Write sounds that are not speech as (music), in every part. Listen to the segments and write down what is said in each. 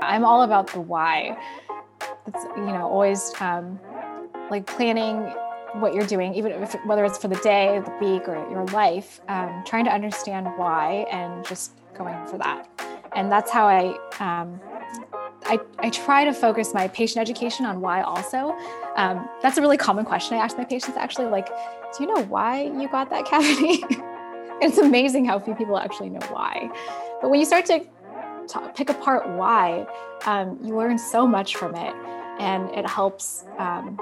I'm all about the why. It's, you know, always um, like planning what you're doing, even if whether it's for the day, the week, or your life, um, trying to understand why and just going for that. And that's how I, um, I, I try to focus my patient education on why also. Um, that's a really common question I ask my patients actually, like, do you know why you got that cavity? (laughs) it's amazing how few people actually know why. But when you start to pick apart why, um, you learn so much from it, and it helps. Um,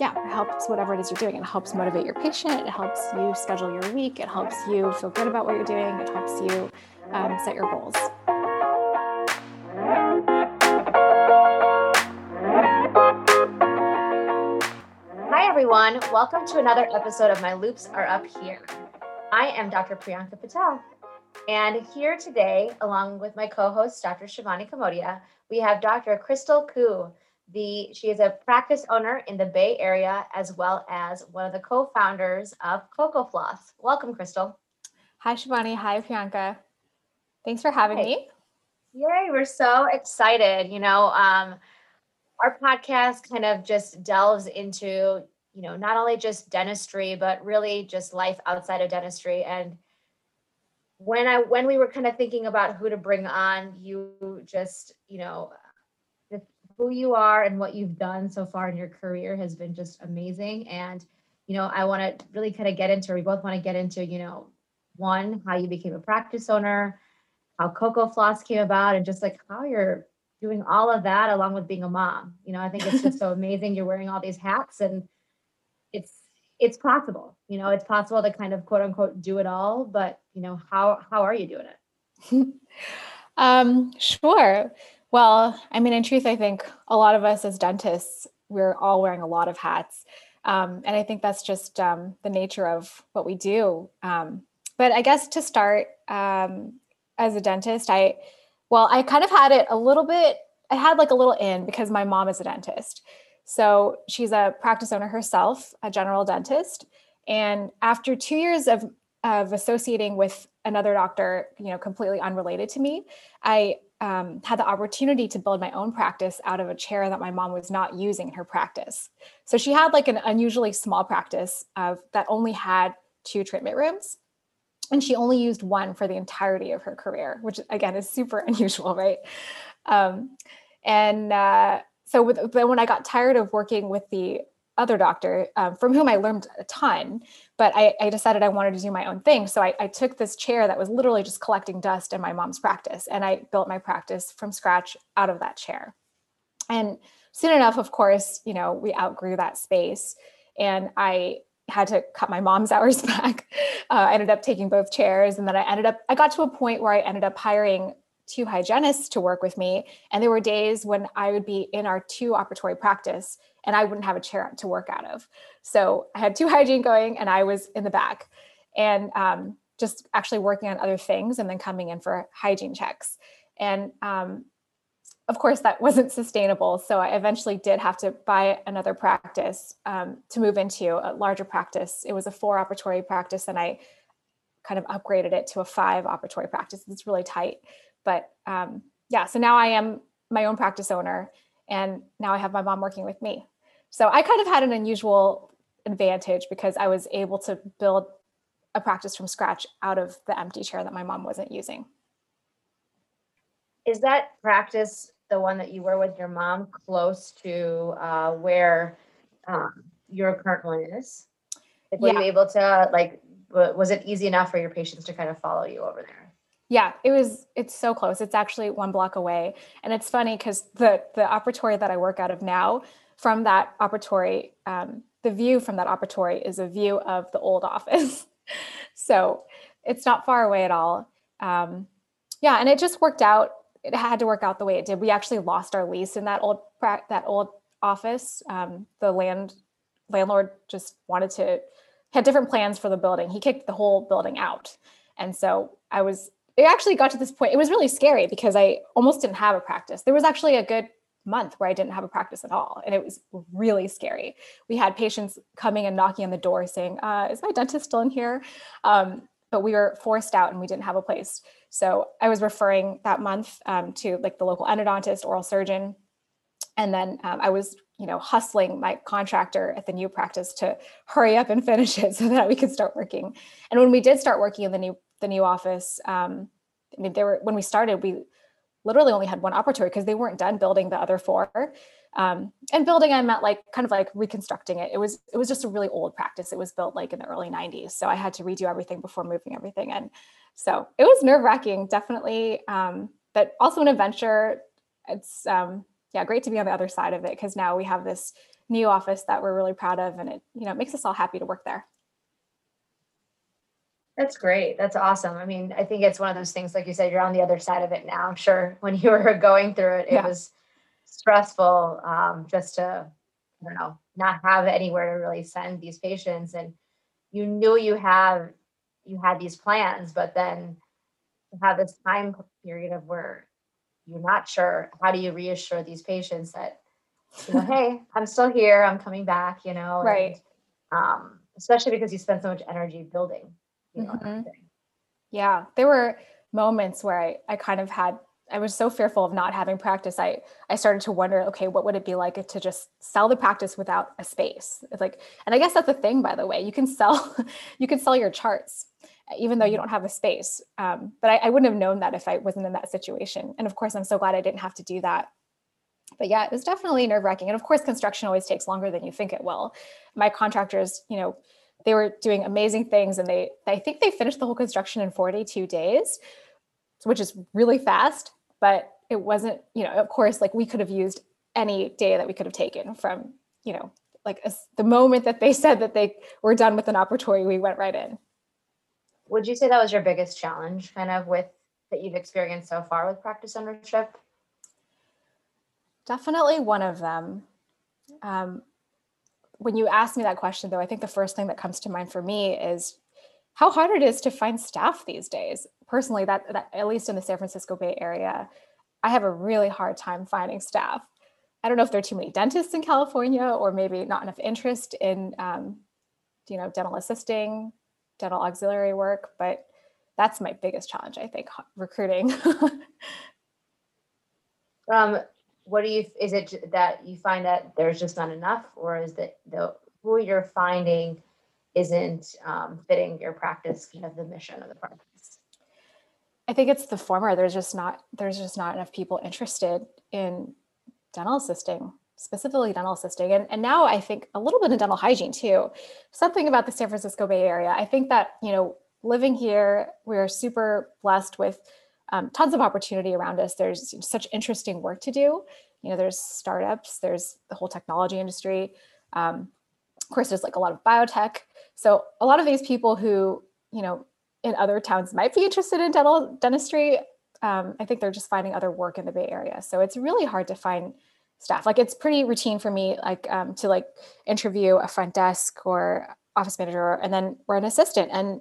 yeah, it helps whatever it is you're doing. It helps motivate your patient. It helps you schedule your week. It helps you feel good about what you're doing. It helps you um, set your goals. Hi, everyone. Welcome to another episode of My Loops Are Up Here. I am Dr. Priyanka Patel. And here today, along with my co-host, Dr. Shivani Kamodia, we have Dr. Chrystle Cu. The she is a practice owner in the Bay Area, as well as one of the co-founders of Coco Floss. Welcome, Chrystle. Hi, Shivani. Hi, Priyanka. Thanks for having hey. me. Yay, we're so excited. You know, um, our podcast kind of just delves into, you know, not only just dentistry, but really just life outside of dentistry. And when I when we were kind of thinking about who to bring on, you just, you know, who you are and what you've done so far in your career has been just amazing. And, you know, I want to really kind of get into, we both want to get into, you know, one, how you became a practice owner, how Coco Floss came about, and just like how you're doing all of that along with being a mom. You know, I think it's just so (laughs) amazing. You're wearing all these hats and it's it's possible. You know, it's possible to kind of quote unquote do it all, but you know, how how are you doing it? (laughs) um, sure. Well, I mean, in truth, I think a lot of us as dentists, we're all wearing a lot of hats. Um, and I think that's just um, the nature of what we do. Um, but I guess to start, um, as a dentist, I, well, I kind of had it a little bit, I had like a little in because my mom is a dentist. So she's a practice owner herself, a general dentist. And after two years of, of associating with another doctor, you know, completely unrelated to me, I um, had the opportunity to build my own practice out of a chair that my mom was not using in her practice. So she had like an unusually small practice of that only had two treatment rooms and she only used one for the entirety of her career, which again is super (laughs) unusual, right? Um, and uh, so, with, when I got tired of working with the other doctor, um, from whom I learned a ton, but I, I, decided I wanted to do my own thing. So I, I took this chair that was literally just collecting dust in my mom's practice, and I built my practice from scratch out of that chair. And soon enough, of course, you know, we outgrew that space, and I had to cut my mom's (laughs) hours back. Uh, I ended up taking both chairs. And then I ended up, I got to a point where I ended up hiring two hygienists to work with me. And there were days when I would be in our two operatory practice and I wouldn't have a chair to work out of. So I had two hygiene going and I was in the back and um, just actually working on other things and then coming in for hygiene checks. And um, of course, that wasn't sustainable. So I eventually did have to buy another practice um, to move into a larger practice. It was a four operatory practice, and I kind of upgraded it to a five operatory practice. It's really tight. But um, yeah, so now I am my own practice owner, and now I have my mom working with me. So I kind of had an unusual advantage because I was able to build a practice from scratch out of the empty chair that my mom wasn't using. Is that practice the one that you were with your mom close to uh, where um, your current one is? Like, were yeah. you able to like? Was it easy enough for your patients to kind of follow you over there? Yeah, it was. It's so close. It's actually one block away, and it's funny because the the operatory that I work out of now, from that operatory, um, the view from that operatory is a view of the old office. (laughs) so it's not far away at all. Um, yeah, and it just worked out it had to work out the way it did. We actually lost our lease in that old that old office. Um, the land landlord just wanted to had different plans for the building. He kicked the whole building out, and so I was. It actually got to this point. It was really scary because I almost didn't have a practice. There was actually a good month where I didn't have a practice at all, and it was really scary. We had patients coming and knocking on the door saying, uh, "Is my dentist still in here?" Um, but we were forced out, and we didn't have a place So I was referring that month um, to like the local endodontist, oral surgeon, and then um, I was you know hustling my contractor at the new practice to hurry up and (laughs) finish it so that we could start working. And when we did start working in the new the new office, um, I mean, there were when we started, we literally only had one operatory because they weren't done building the other four. Um, and building, I meant like kind of like reconstructing it. It was it was just a really old practice. It was built like in the early '90s, so I had to redo everything before moving everything in. So it was nerve wracking, definitely, um, but also an adventure. It's um, yeah, great to be on the other side of it because now we have this new office that we're really proud of, and it you know it makes us all happy to work there. That's great. That's awesome. I mean, I think it's one of those things, like you said, you're on the other side of it now. I'm sure (laughs) when you were going through it, it Yeah. was stressful um, just to, I don't know, not have anywhere to really send these patients. And you knew you have, you had these plans, but then to have this time period of where you're not sure, how do you reassure these patients that, you know, hey, (laughs) I'm still here, I'm coming back, you know? Right. And, um, especially because you spend so much energy building, Mhm. everything. Yeah, there were moments where I, I kind of had I was so fearful of not having practice. I I started to wonder, okay, what would it be like to just sell the practice without a space? It's like, and I guess that's the thing, by the way. You can sell (laughs) you can sell your charts even though you don't have a space. Um, but I, I wouldn't have known that if I wasn't in that situation. And of course, I'm so glad I didn't have to do that. But yeah, it was definitely nerve wracking. And of course, construction always takes longer than you think it will. My contractors, you know, they were doing amazing things and they I think they finished the whole construction in 42 days, which is really fast, but it wasn't, you know, of course, like we could have used any day that we could have taken from, you know, like as, the moment that they (laughs) said that they were done with an operatory, we went right in. Would you say that was your biggest challenge kind of with that you've experienced so far with practice ownership? Definitely one of them. Um, when you ask me that question, though, I think the first thing that comes to mind for me is how hard it is to find staff these days. Personally, that, that at least in the San Francisco Bay Area, I have a really hard time finding staff. I don't know if there are too many dentists in California, or maybe not enough interest in, um, you know, dental assisting, dental auxiliary work. But that's my biggest challenge, I think, recruiting. (laughs) Um, what do you, is it that you find that there's just not enough or is that the, who you're finding isn't um, fitting your practice, kind of the mission of the practice? I think it's the former. There's just not there's just not enough people interested in dental assisting, specifically dental assisting. And, and now I think a little bit in dental hygiene too. Something about the San Francisco Bay Area. I think that, you know, living here, we're super blessed with um, tons of opportunity around us. There's such interesting work to do. You know, there's startups, there's the whole technology industry. Um, of course, there's like a lot of biotech. So a lot of these people who, you know, in other towns might be interested in dental dentistry. Um, I think they're just finding other work in the Bay Area. So it's really hard to find staff. Like it's pretty routine for me, like um, to like interview a front desk or office manager, and then we're an assistant. And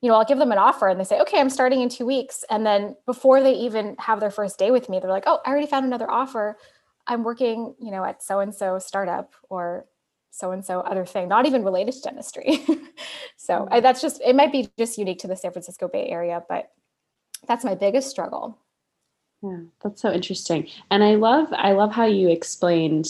you know, I'll give them an offer, and they say, "Okay, I'm starting in two weeks." And then before they even have their first day with me, they're like, "Oh, I already found another offer. I'm working, you know, at so and so startup or so and so other thing, not even related to dentistry." (laughs) so mm-hmm. I, that's just it might be just unique to the San Francisco Bay Area, but that's my biggest struggle. Yeah, that's so interesting. And I love I love how you explained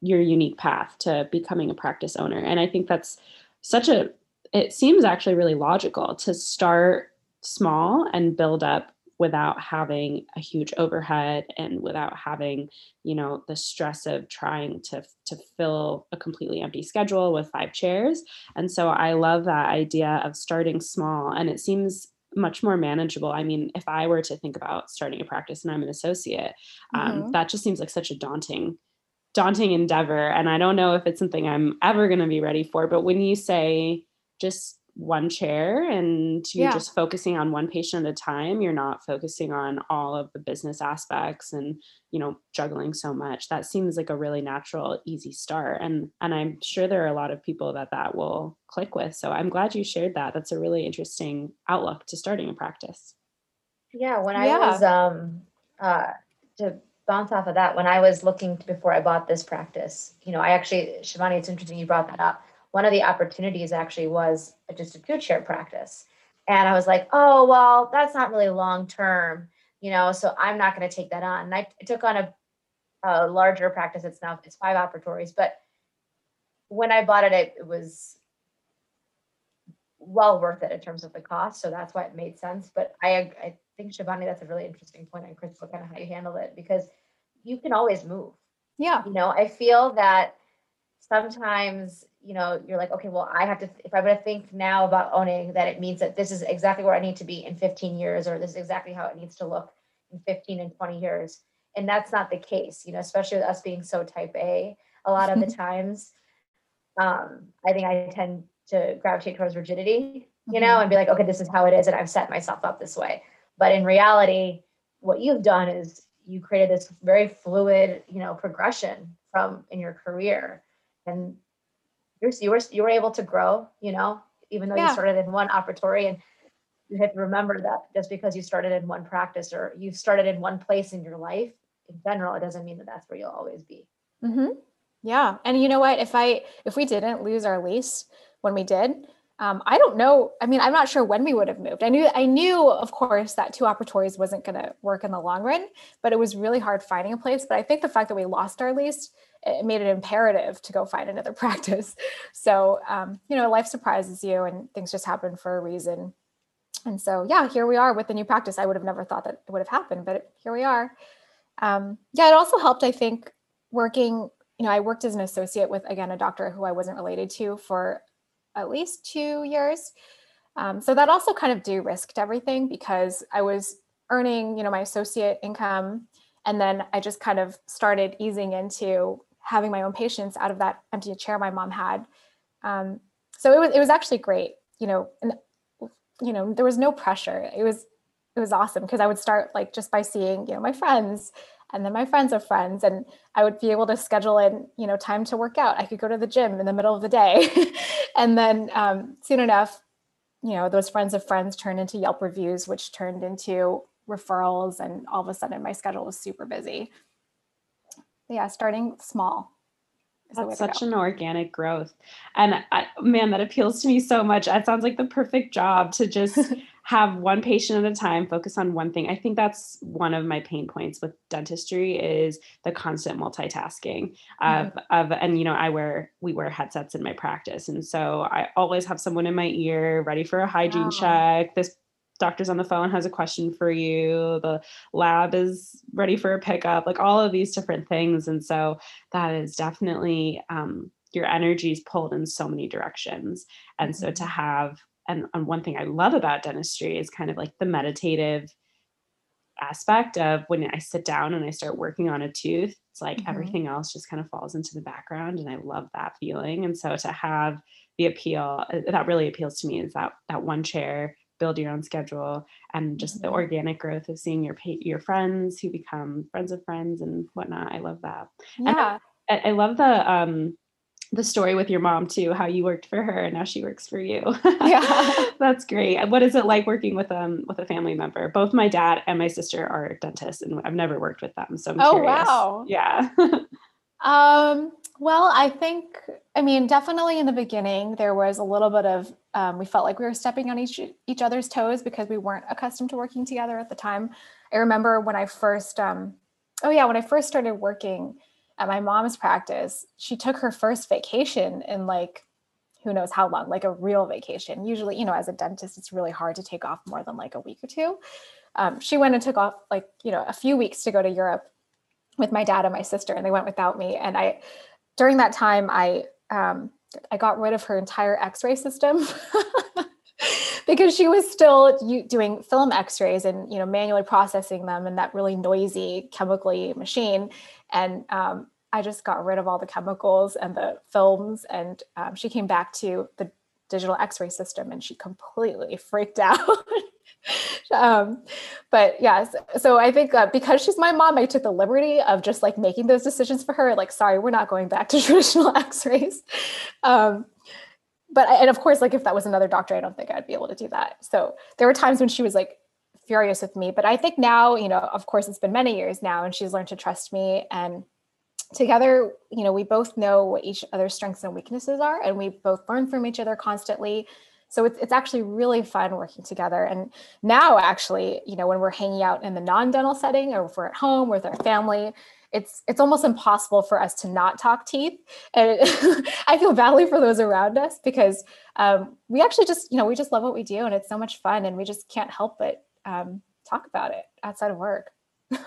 your unique path to becoming a practice owner. And I think that's such a it seems actually really logical to start small and build up without having a huge overhead and without having you know the stress of trying to to fill a completely empty schedule with five chairs. And so i love that idea of starting small and it seems much more manageable. I mean if i were to think about starting a practice and i'm an associate um, Mhm. that just seems like such a daunting daunting endeavor. And i don't know if it's something i'm ever going to be ready for but when you say just one chair and you're Yeah. just focusing on one patient at a time you're not focusing on all of the business aspects and you know juggling so much that seems like a really natural easy start and and i'm sure there are a lot of people that that will click with so i'm glad you shared that that's a really interesting outlook to starting a practice Yeah, when I Yeah. was um uh to bounce off of that, when I was looking before I bought this practice, you know, I actually Shivani, it's interesting you brought that up. One of the opportunities actually was just a two chair practice. And I was like, oh, well, that's not really long term, you know, so I'm not going to take that on. And I took on a, a larger practice. It's now, it's five operatories, but when I bought it, it, it was well worth it in terms of the cost. So that's why it made sense. But I, I think Shivani, that's a really interesting point on Chrystle, kind of how you handle it because you can always move. Yeah. You know, I feel that sometimes, you know, you're like, okay, well, I have to, if I'm going to think now about owning that it means that this is exactly where I need to be in 15 years, or this is exactly how it needs to look in 15 and 20 years. And that's not the case, you know, especially with us being so type A a lot of the (laughs) times. Um, I think I tend to gravitate towards rigidity, you know, Mhm. and be like, okay, this is how it is, and I've set myself up this way. But in reality, what you've done is you created this very fluid, you know, progression from in your career, and you're you were you were able to grow, you know, even though Yeah. you started in one operatory, and you have to remember that just because you started in one practice or you started in one place in your life, in general, it doesn't mean that that's where you'll always be. Mm-hmm. Yeah, and you know what? If I if we didn't lose our lease when we did, um, I don't know. I mean, I'm not sure when we would have moved. I knew I knew, of course, that two operatories wasn't going to work in the long run, but it was really hard finding a place. But I think the fact that we lost our lease it made it imperative to go find another (laughs) practice. So um, you know, life surprises you, and things just happen for a reason. And so yeah, here we are with the new practice. I would have never thought that it would have happened, but here we are. Um, yeah, it also helped, I think, working you know, I worked as an associate with again a doctor who I wasn't related to for at least two years. Um, so that also kind of de-risked everything because I was earning, you know, my associate income, and then I just kind of started easing into having my own patients out of that empty chair my mom had. Um, so it was it was actually great, you know, and you know there was no pressure. It was it was awesome because I would start like just by seeing, you know, my friends and then my friends of friends and i would be able to schedule in you know time to work out i could go to the gym in the middle of the day (laughs) and then um, soon enough you know those friends of friends turned into yelp reviews which turned into referrals and all of a sudden my schedule was super busy yeah starting small is the way That's such an organic growth. And I, man, that appeals to me so much. That sounds like the perfect job to just (laughs) have one patient at a time, focus on one thing. I think that's one of my pain points with dentistry is the constant multitasking of, Mhm. of and you know, I wear we wear headsets in my practice. And so I always have someone in my ear ready for a hygiene Wow. check. This doctor's on the phone has a question for you. The lab is ready for a pickup, like all of these different things. And so that is definitely um, your energy is pulled in so many directions. And so to Mhm. have, and, and one thing I love about dentistry is kind of like the meditative aspect of when I sit down and I start working on a tooth, it's like Mhm. everything else just kind of falls into the background. And I love that feeling. And so to have the appeal uh, that really appeals to me is that that one chair build your own schedule and just the Mhm. organic growth of seeing your your friends who become friends of friends and whatnot. I love that. yeah I, I love the um the story with your mom too, how you worked for her and now she works for you. Yeah. (laughs) That's great. What is it like working with um with a family member? Both my dad and my sister are dentists and I've never worked with them. So I'm Oh, curious. wow. Yeah. (laughs) Um, well, I think, I mean, definitely in the beginning, there was a little bit of, um, we felt like we were stepping on each each other's toes because we weren't accustomed to working together at the time. I remember when I first, um, oh yeah, when I first started working at my mom's practice, she took her first vacation in like, who knows how long, like a real vacation. Usually, you know, as a dentist, it's really hard to take off more than like a week or two. Um, she went and took off like, you know, a few weeks to go to Europe with my dad and my sister and they went without me and i during that time i um i got rid of her entire x-ray system (laughs) because she was still doing film x-rays and you know manually processing them in that really noisy chemically machine. And um, i just got rid of all the chemicals and the films and um, she came back to the digital x-ray system and she completely freaked (laughs) out (laughs) um, but yes so i think uh, because she's my mom i took the liberty of just like making those decisions for her like sorry we're not going back to (laughs) traditional x-rays. Um, but I- and of course like if that was another doctor i don't think i'd be able to do that. So there were times when she was like furious with me but i think now you know of course it's been many years now and she's learned to trust me and together you know we both know what each other's strengths and weaknesses are and we both learn from each other constantly So it's, it's actually really fun working together. And now, actually, you know, when we're hanging out in the non dental setting or if we're at home with our family, it's it's almost impossible for us to not talk teeth. And (laughs) i feel badly for those around us because um, we actually just you know we just love what we do and it's so much fun and we just can't help but um, talk about it outside of work. (laughs)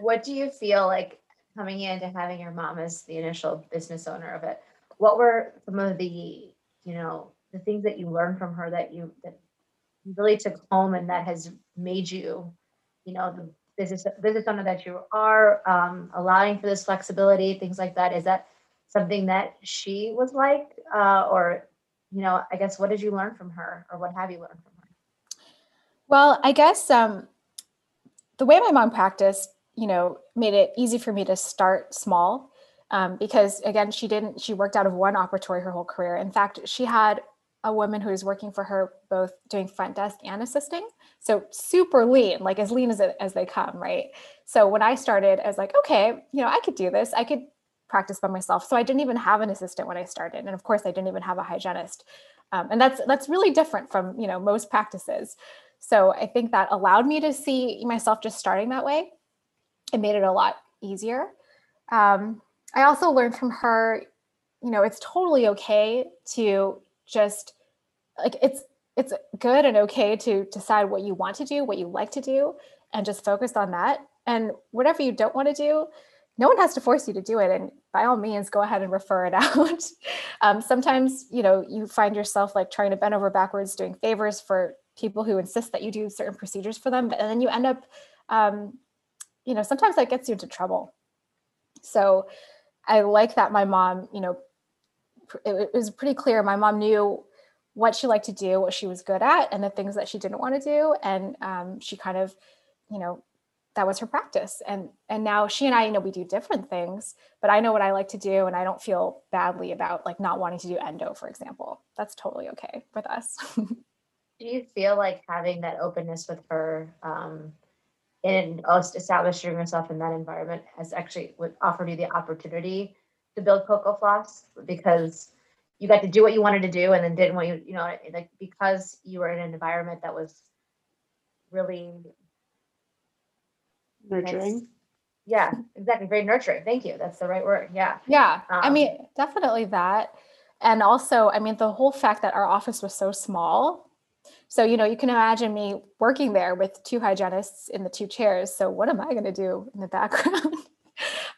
What do you feel like coming into having your mom as the initial business owner of it? What were some of the you know the things that you learned from her that you that you really took home and that has made you you know the business business owner that you are, um, allowing for this flexibility, things like that. Is that something that she was like, uh, or you know, I guess what did you learn from her, or what have you learned from her? Well, I guess um, the way my mom practiced, you know, made it easy for me to start small. Um, because again, she didn't, she worked out of one operatory her whole career. In fact, she had a woman who was working for her, both doing front desk and assisting. So super lean, like as lean as, as they come, right? So when I started, I was like, okay, you know, I could do this. I could practice by myself. So I didn't even have an assistant when I started, and of course, I didn't even have a hygienist. Um, and that's that's really different from you know most practices. So I think that allowed me to see myself just starting that way. It made it a lot easier. Um, I also learned from her, you know, it's totally okay to just like it's it's good and okay to decide what you want to do, what you like to do, and just focus on that. And whatever you don't want to do, no one has to force you to do it. And by all means, go ahead and refer it (laughs) out. um, sometimes, you know, you find yourself like trying to bend over backwards doing favors for people who insist that you do certain procedures for them, and then you end up, um, you know, sometimes that gets you into trouble. So I like that my mom, you know, it, it was pretty clear. My mom knew what she liked to do, what she was good at, and the things that she didn't want to do. And um, she kind of, you know, that was her practice. And and now she and I, you know, we do different things, but I know what I like to do, and I don't feel badly about like not wanting to do endo, for example. That's totally okay with us. (laughs) do you feel like having that openness with her um, and establishing yourself in that environment has actually offered you the opportunity to build Coco Floss because you got to do what you wanted to do and then didn't want you, you know, like because you were in an environment that was really nurturing. Yeah, exactly. Very nurturing. Thank you. That's the right word. Yeah. Yeah. Um, I mean, definitely that. And also, I mean, the whole fact that our office was so small. So, you know, you can imagine me working there with two hygienists in the two chairs. So, what am I going to do in the (laughs) background?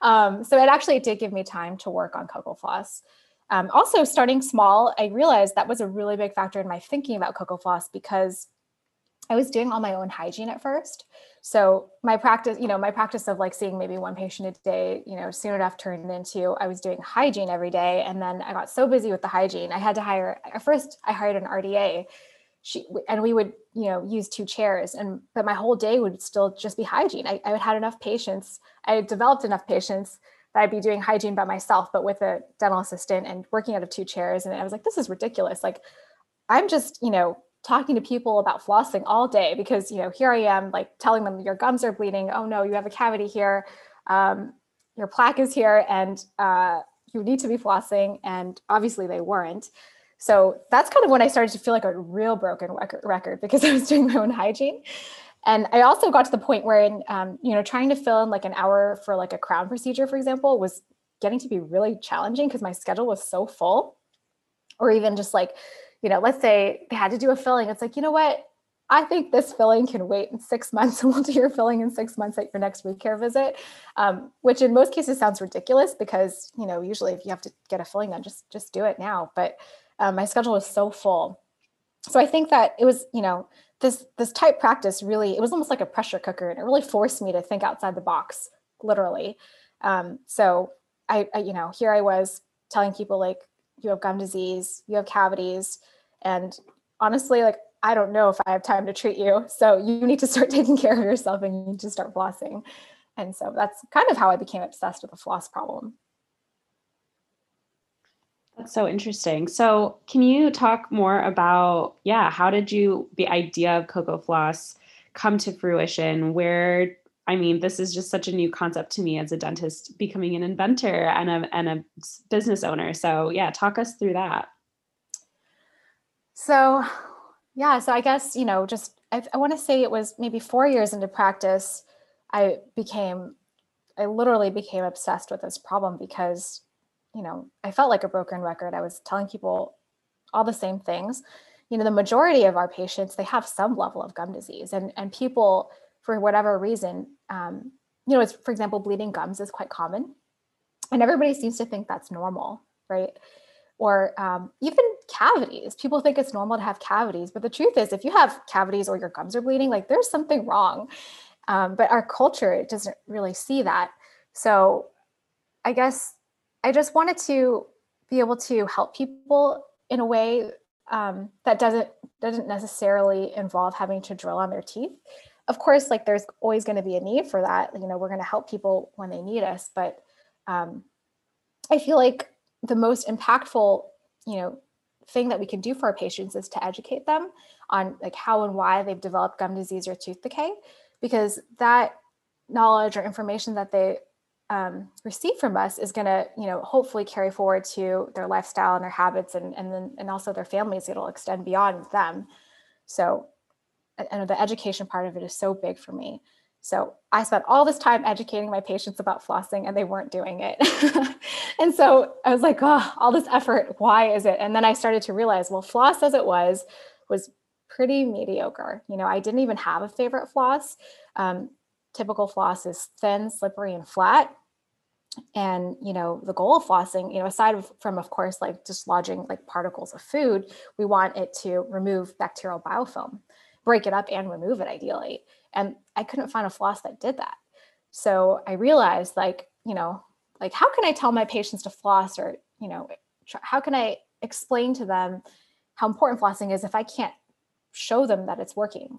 um, so, it actually did give me time to work on Coco Floss. Um, also, starting small, I realized that was a really big factor in my thinking about Coco Floss because I was doing all my own hygiene at first. So my practice, you know, my practice of like seeing maybe one patient a day, you know, soon enough turned into I was doing hygiene every day. And then I got so busy with the hygiene, I had to hire, at first I hired an RDA. She, and we would, you know, use two chairs and, but my whole day would still just be hygiene. I, I had enough patients. I had developed enough patients that I'd be doing hygiene by myself, but with a dental assistant and working out of two chairs. And I was like, this is ridiculous. Like, I'm just, you know, talking to people about flossing all day because, you know, here I am, like telling them your gums are bleeding. Oh no, you have a cavity here. Um, your plaque is here and uh, you need to be flossing. And obviously they weren't. So that's kind of when I started to feel like a real broken record, record because (laughs) I was doing my own hygiene and i also got to the point where in um, you know trying to fill in like an hour for like a crown procedure for example was getting to be really challenging because my schedule was so full or even just like you know let's say they had to do a filling it's like you know what I think this filling can wait in six (laughs) months and we'll do your filling in six months at your next ReCare visit, um, which in most cases sounds ridiculous because, you know, usually if you have to get a filling done, just, just do it now. But um, my schedule was so full. So I think that it was, you know, this this type practice really it was almost like a pressure cooker and it really forced me to think outside the box literally. Um, so I, I, you know here i was telling people like you have gum disease you have cavities and honestly like i don't know if i have time to treat you so you need to start (laughs) taking care of yourself and you need to start flossing. And so that's kind of how i became obsessed with the floss problem that's so interesting. So, can you talk more about, yeah, how did you, the idea of Coco Floss come to fruition? Where, I mean, this is just such a new concept to me as a dentist, becoming an inventor and a, and a business owner. So, yeah, talk us through that. So, yeah, so I guess, you know, just I, I want to say it was maybe four years into practice, I became, I literally became obsessed with this problem because, you know, I felt like a broken record. I was telling people all the same things. You know, the majority of our patients, they have some level of gum disease, and and people, for whatever reason, um, you know, it's for example, bleeding gums is quite common, and everybody seems to think that's normal, right? Or um, even cavities. People think it's normal to have cavities, but the truth is, if you have cavities or your gums are bleeding, like there's something wrong. Um, but our culture doesn't really see that. So I guess I just wanted to be able to help people in a way um, that doesn't doesn't necessarily involve having to drill on their teeth. Of course, like there's always going to be a need for that. You know, we're going to help people when they need us, but um, I feel like the most impactful, you know, thing that we can do for our patients is to educate them on like how and why they've developed gum disease or tooth decay, because that knowledge or information that they um, receive from us is going to you know hopefully carry forward to their lifestyle and their habits and and then and also their families it'll extend beyond them. So and the education part of it is so big for me. So i spent all this time educating my patients about flossing and they weren't doing it. (laughs) And so i was like oh all this effort why is it? And then i started to realize well floss as it was was pretty mediocre. You know i didn't even have a favorite floss. Um, typical floss is thin, slippery, and flat. And you know, the goal of flossing, you know, aside from of course like dislodging like particles of food, we want it to remove bacterial biofilm, break it up and remove it ideally. And I couldn't find a floss that did that. So I realized like, you know, like how can I tell my patients to floss or, you know, how can I explain to them how important flossing is if I can't show them that it's working?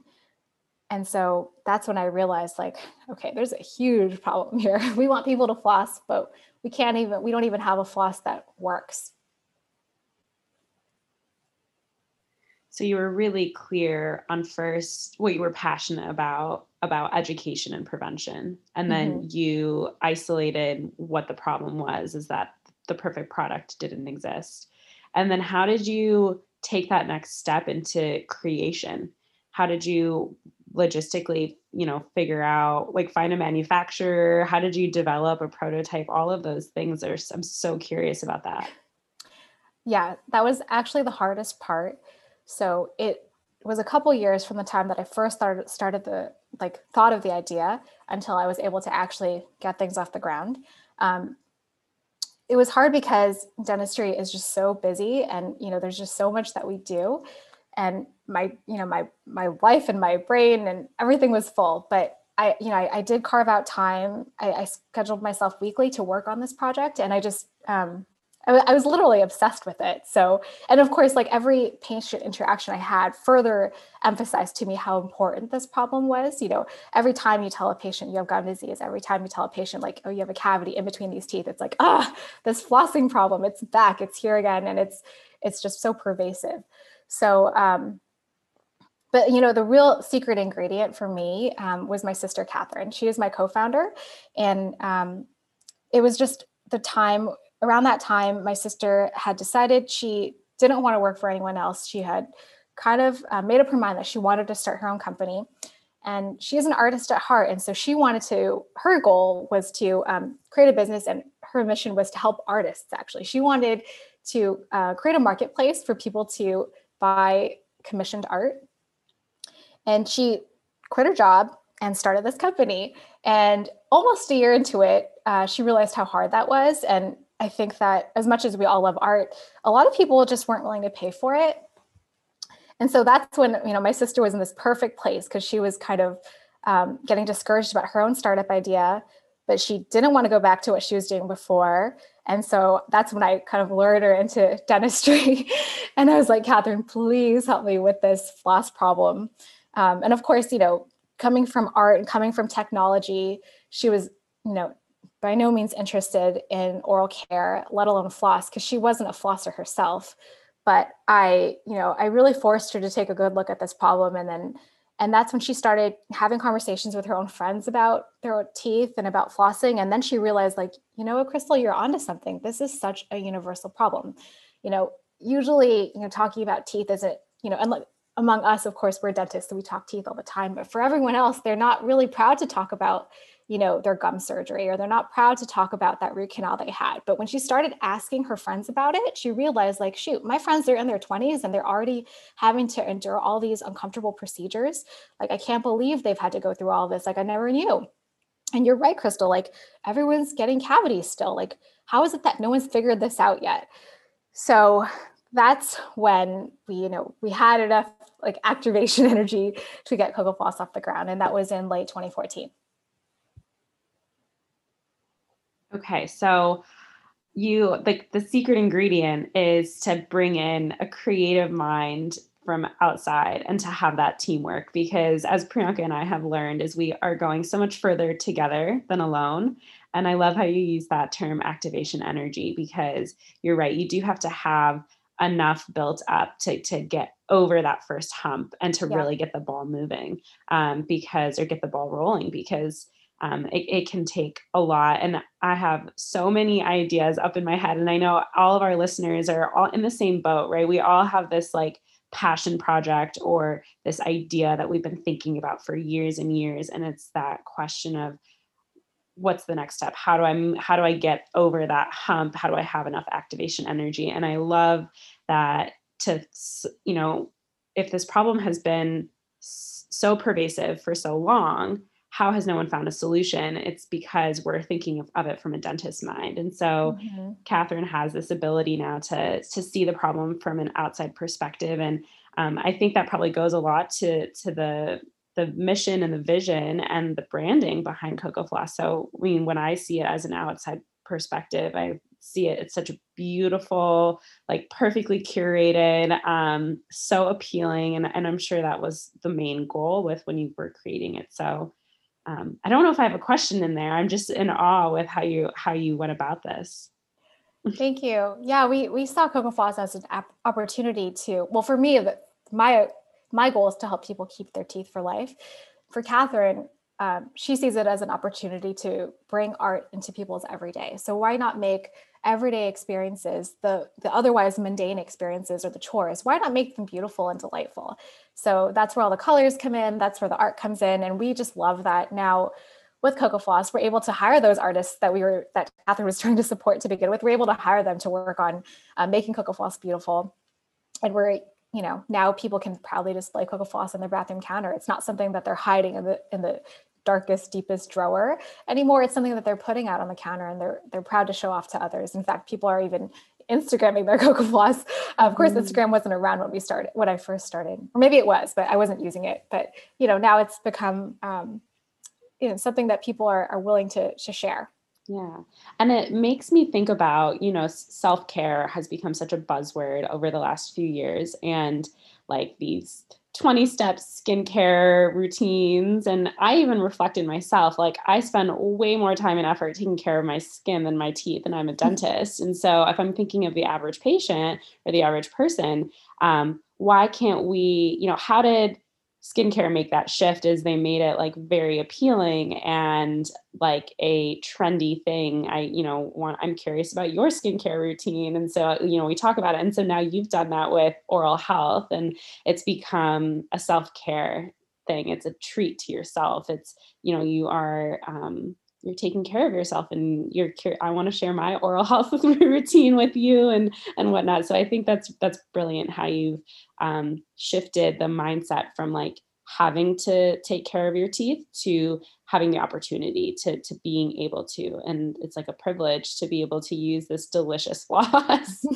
And so that's when I realized like, okay, there's a huge problem here. (laughs) We want people to floss, but we can't even, we don't even have a floss that works. So you were really clear on first what you were passionate about about education and prevention. And then mm-hmm. you isolated what the problem was is that the perfect product didn't exist. And then how did you take that next step into creation? How did you logistically you know figure out like find a manufacturer? How did you develop a prototype? All of those things are i'm so curious about that. Yeah that was actually the hardest part. So it was a couple years from the time that i first started started the like thought of the idea until i was able to actually get things off the ground. Um, it was hard because dentistry is just so busy and you know there's just so much that we do and my you know my my life and my brain and everything was full. But i you know i, I did carve out time. I, I, scheduled myself weekly to work on this project and i just um, I, I was literally obsessed with it. So and of course like every patient interaction i had further emphasized to me how important this problem was. You know every time you tell a patient you have gum disease every time you tell a patient like oh you have a cavity in between these teeth it's like ah this flossing problem it's back it's here again and it's it's just so pervasive so, um, but you know, the real secret ingredient for me um, was my sister Catherine. She is my co-founder, and um, it was just the time around that time my sister had decided she didn't want to work for anyone else. She had kind of uh, made up her mind that she wanted to start her own company. And she is an artist at heart. And so she wanted to, her goal was to um, create a business, and her mission was to help artists actually. She wanted to uh, create a marketplace for people to buy commissioned art. And she quit her job and started this company. And almost a year into it, uh, she realized how hard that was. And I think that as much as we all love art, a lot of people just weren't willing to pay for it. And so that's when, you know, my sister was in this perfect place because she was kind of um, getting discouraged about her own startup idea, but she didn't want to go back to what she was doing before. And so that's when I kind of lured her into (laughs) dentistry. and I was like, Catherine, please help me with this floss problem. Um, and of course, you know, coming from art and coming from technology, she was, you know, by no means interested in oral care, let alone floss, because she wasn't a flosser herself. But I, you know, I really forced her to take a good look at this problem and then and that's when she started having conversations with her own friends about their teeth and about flossing. And then she realized like you know what Chrystle you're onto something. This is such a universal problem. You know usually you know talking about teeth isn't you know, and like among us, of course, we're dentists, so we talk teeth all the time. But for everyone else, they're not really proud to talk about, you know, their gum surgery or they're not proud to talk about that root canal they had. But when she started asking her friends about it, she realized, like, shoot, my friends are in their 20s and they're already having to endure all these uncomfortable procedures. Like, I can't believe they've had to go through all this. Like, I never knew. And you're right, Chrystle. Like, everyone's getting cavities still. Like, how is it that no one's figured this out yet? So that's when we, you know, we had enough like activation (laughs) energy to get Coco Floss off the ground. And that was in late 2014. Okay. So you the the secret ingredient is to bring in a creative mind from outside and to have that teamwork because as Priyanka and I have learned is we are going so much further together than alone and I love how you use that term activation energy because you're right you do have to have enough built up to to get over that first hump and to yeah. really get the ball moving um, because or get the ball rolling because um, it, it, can take a lot and i have so many ideas up in my head and i know all of our listeners are all in the same boat right? We all have this like passion project or this idea that we've been thinking about for years and years and it's that question of what's the next step? How do i how do i get over that hump? How do i have enough activation energy? And i love that to you know if this problem has been so pervasive for so long how has no one found a solution it's because we're thinking of, of it from a dentist's mind and so mm-hmm. catherine has this ability now to to see the problem from an outside perspective and um, i think that probably goes a lot to to the the mission and the vision and the branding behind Coco Floss. So, I mean, when I see it as an outside perspective, I see it. It's such a beautiful, like perfectly curated, um, so appealing. And, and I'm sure that was the main goal with when you were creating it. So um, I don't know if I have a question in there. I'm just in awe with how you how you went about this. Thank you. Yeah, we we saw Coco Floss as an opportunity to. Well, for me, my my goal is to help people keep their teeth for life. For Catherine, um, she sees it as an opportunity to bring art into people's everyday. So why not make everyday experiences, the the otherwise mundane experiences or the chores, why not make them beautiful and delightful? So that's where all the colors come in. That's where the art comes in, and we just love that. Now, with Coco Floss, we're able to hire those artists that we were that Catherine was (laughs) trying to support to begin with. We're able to hire them to work on uh, making Coco Floss beautiful, and we're you know now people can proudly display Coco Floss on their bathroom counter. It's not something that they're hiding in the in the darkest, deepest drawer anymore. It's something that they're putting out on the counter and they're they're proud to show off to others. In fact, people are even Instagramming their (laughs) Coco Floss. Uh, of course, mm. Instagram wasn't around when we started, when I first started, or maybe it was, but I wasn't using it. But you know, now it's become um, you know something that people are are willing to to share. Yeah. And it makes me think about, you know, self care has become such a buzzword over the last few years. And like these 20 steps skincare routines. And I even reflected myself, like I spend way more time and effort taking care of my skin than my teeth, and I'm a dentist. And so if I'm thinking of the average patient or the average person, um, why can't we, you know, how did skincare make that shift is they made it like very appealing and like a trendy thing. I you know want i'm curious about your skincare routine. And so you know we talk about it and so now you've done that with oral health and it's become a self-care thing. It's a treat to yourself. It's you know you are um you're taking care of yourself and you're i want to share my oral (laughs) health routine with you and and whatnot. So i think that's that's brilliant how you've um, shifted the mindset from like having to take care of your teeth to having the opportunity to to being able to. And it's like a privilege to be able to use this delicious (laughs) floss. (laughs)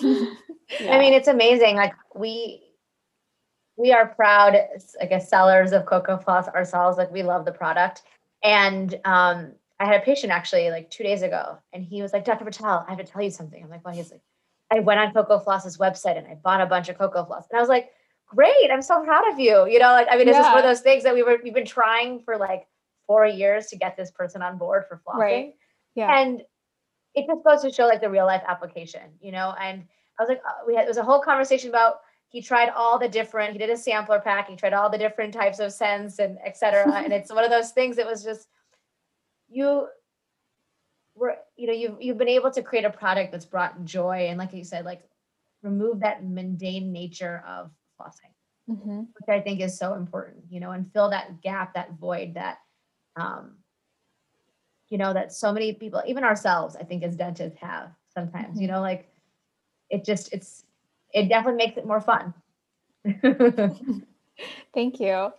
Yeah. i mean it's amazing like we we are proud i guess sellers of Coco Floss ourselves like we love the product. And um I had a patient actually like two days ago, and he was like, Dr. Patel, I have to tell you something. I'm like, well, he's like, I went on Coco Floss's website and I bought a bunch of Coco Floss. And I was like, great, I'm so proud of you. You know, like, I mean, this yeah. just one of those things that we were, we've been trying for like four years to get this person on board for flossing. Right. Yeah. And it just goes to show like the real life application, you know? And I was like, uh, we had, it was a whole conversation about, he tried all the different, he did a sampler pack, he tried all the different types of scents and et cetera. and (laughs) it's one of those things that was just, you were you know you've you've been able to create a product that's brought joy and like you said like remove that mundane nature of flossing mm-hmm. which I think is so important, you know, and fill that gap, that void that, um, you know, that so many people, even ourselves, I think as dentists have sometimes, mm-hmm. you know, like it just, it's, it definitely makes it more fun. (laughs) (laughs) Thank you.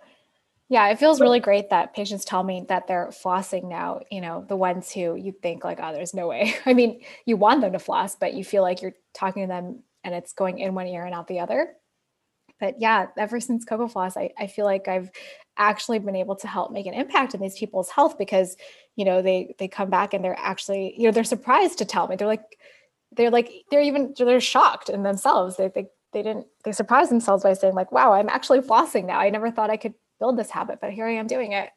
Yeah, it feels really great that patients tell me that they're flossing now, you know, the ones who you think like, oh, there's no way. (laughs) I mean, you want them to floss, but you feel like you're talking to them and it's going in one ear and out the other. But yeah, ever since Coco Floss, I, I feel like I've actually been able to help make an impact in these people's health because, you know, they they come back and they're actually, you know, they're surprised to tell me. They're like, they're like, they're even they're shocked in themselves. They they they didn't they surprised themselves by saying, like, wow, I'm actually flossing now. I never thought I could build this habit, but here I am doing it.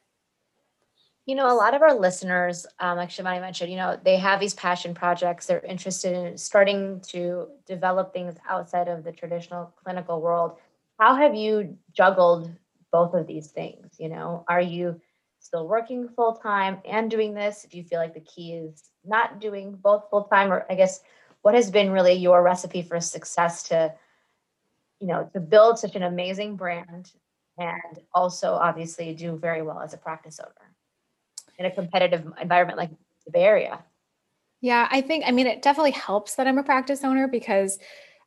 You know, a lot of our listeners, um, like Shivani mentioned, you know, they have these passion projects. They're interested in starting to develop things outside of the traditional clinical world. How have you juggled both of these things? You know, are you still working full time and doing this? Do you feel like the key is not doing both full time, or I guess what has been really your recipe for success to, you know, to build such an amazing brand and also obviously do very well as a practice owner in a competitive environment like the Bay Area. Yeah, I think, I mean, it definitely helps that I'm a practice owner because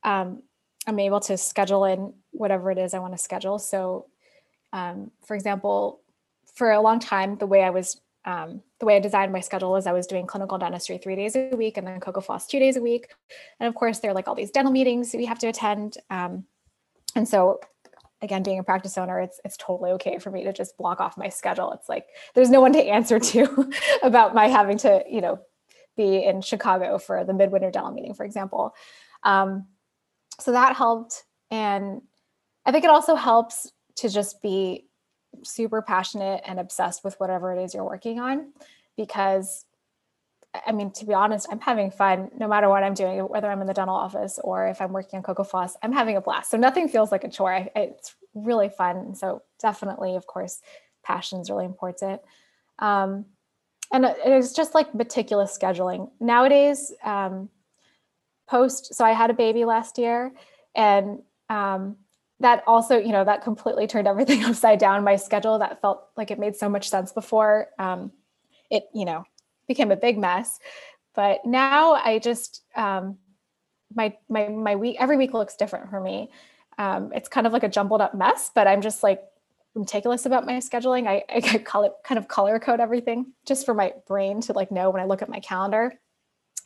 um, I'm able to schedule in whatever it is I want to schedule. So, um, for example, for a long time, the way I was, um, the way I designed my schedule is I was doing clinical dentistry three days a week and then Coco Floss two days a week. And of course, there are like all these dental meetings we have to attend. Um, and so again being a practice owner it's it's totally okay for me to just block off my schedule. It's like there's no one to answer to (laughs) about my having to you know be in chicago for the midwinter dental meeting for example. Um, so that helped. And i think it also helps to just be super passionate and obsessed with whatever it is you're working on because I mean, to be honest, I'm having fun no matter what I'm doing, whether I'm in the dental office or if I'm working on Coco Floss, I'm having a blast. So nothing feels like a chore. It's really fun. So definitely, of course, passion is really important. Um, and it's just like meticulous scheduling. Nowadays, um, post, so I had a baby last year and um, that also, you know, that completely turned everything (laughs) upside down. My schedule that felt like it made so much sense before. Um, it, you know, became a big mess. But now I just um, my my my week every week looks different for me. Um, it's kind of like a jumbled up mess, but I'm just like meticulous about my scheduling. I, I call it kind of color code everything just for my brain to like know when I look at my calendar.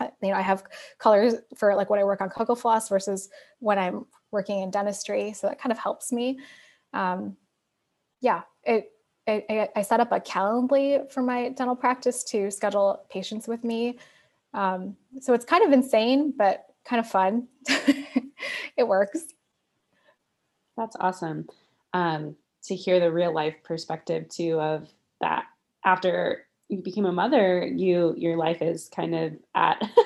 Uh, you know, I have colors for like when I work on Coco Floss versus when I'm working in dentistry, so that kind of helps me. Um, yeah, it I, I, set up a Calendly for my dental practice to schedule patients with me. Um, so it's kind of insane, but kind of fun. (laughs) it works. That's awesome. Um, to hear the real life perspective too of that after you became a mother, you your life is kind of at (laughs)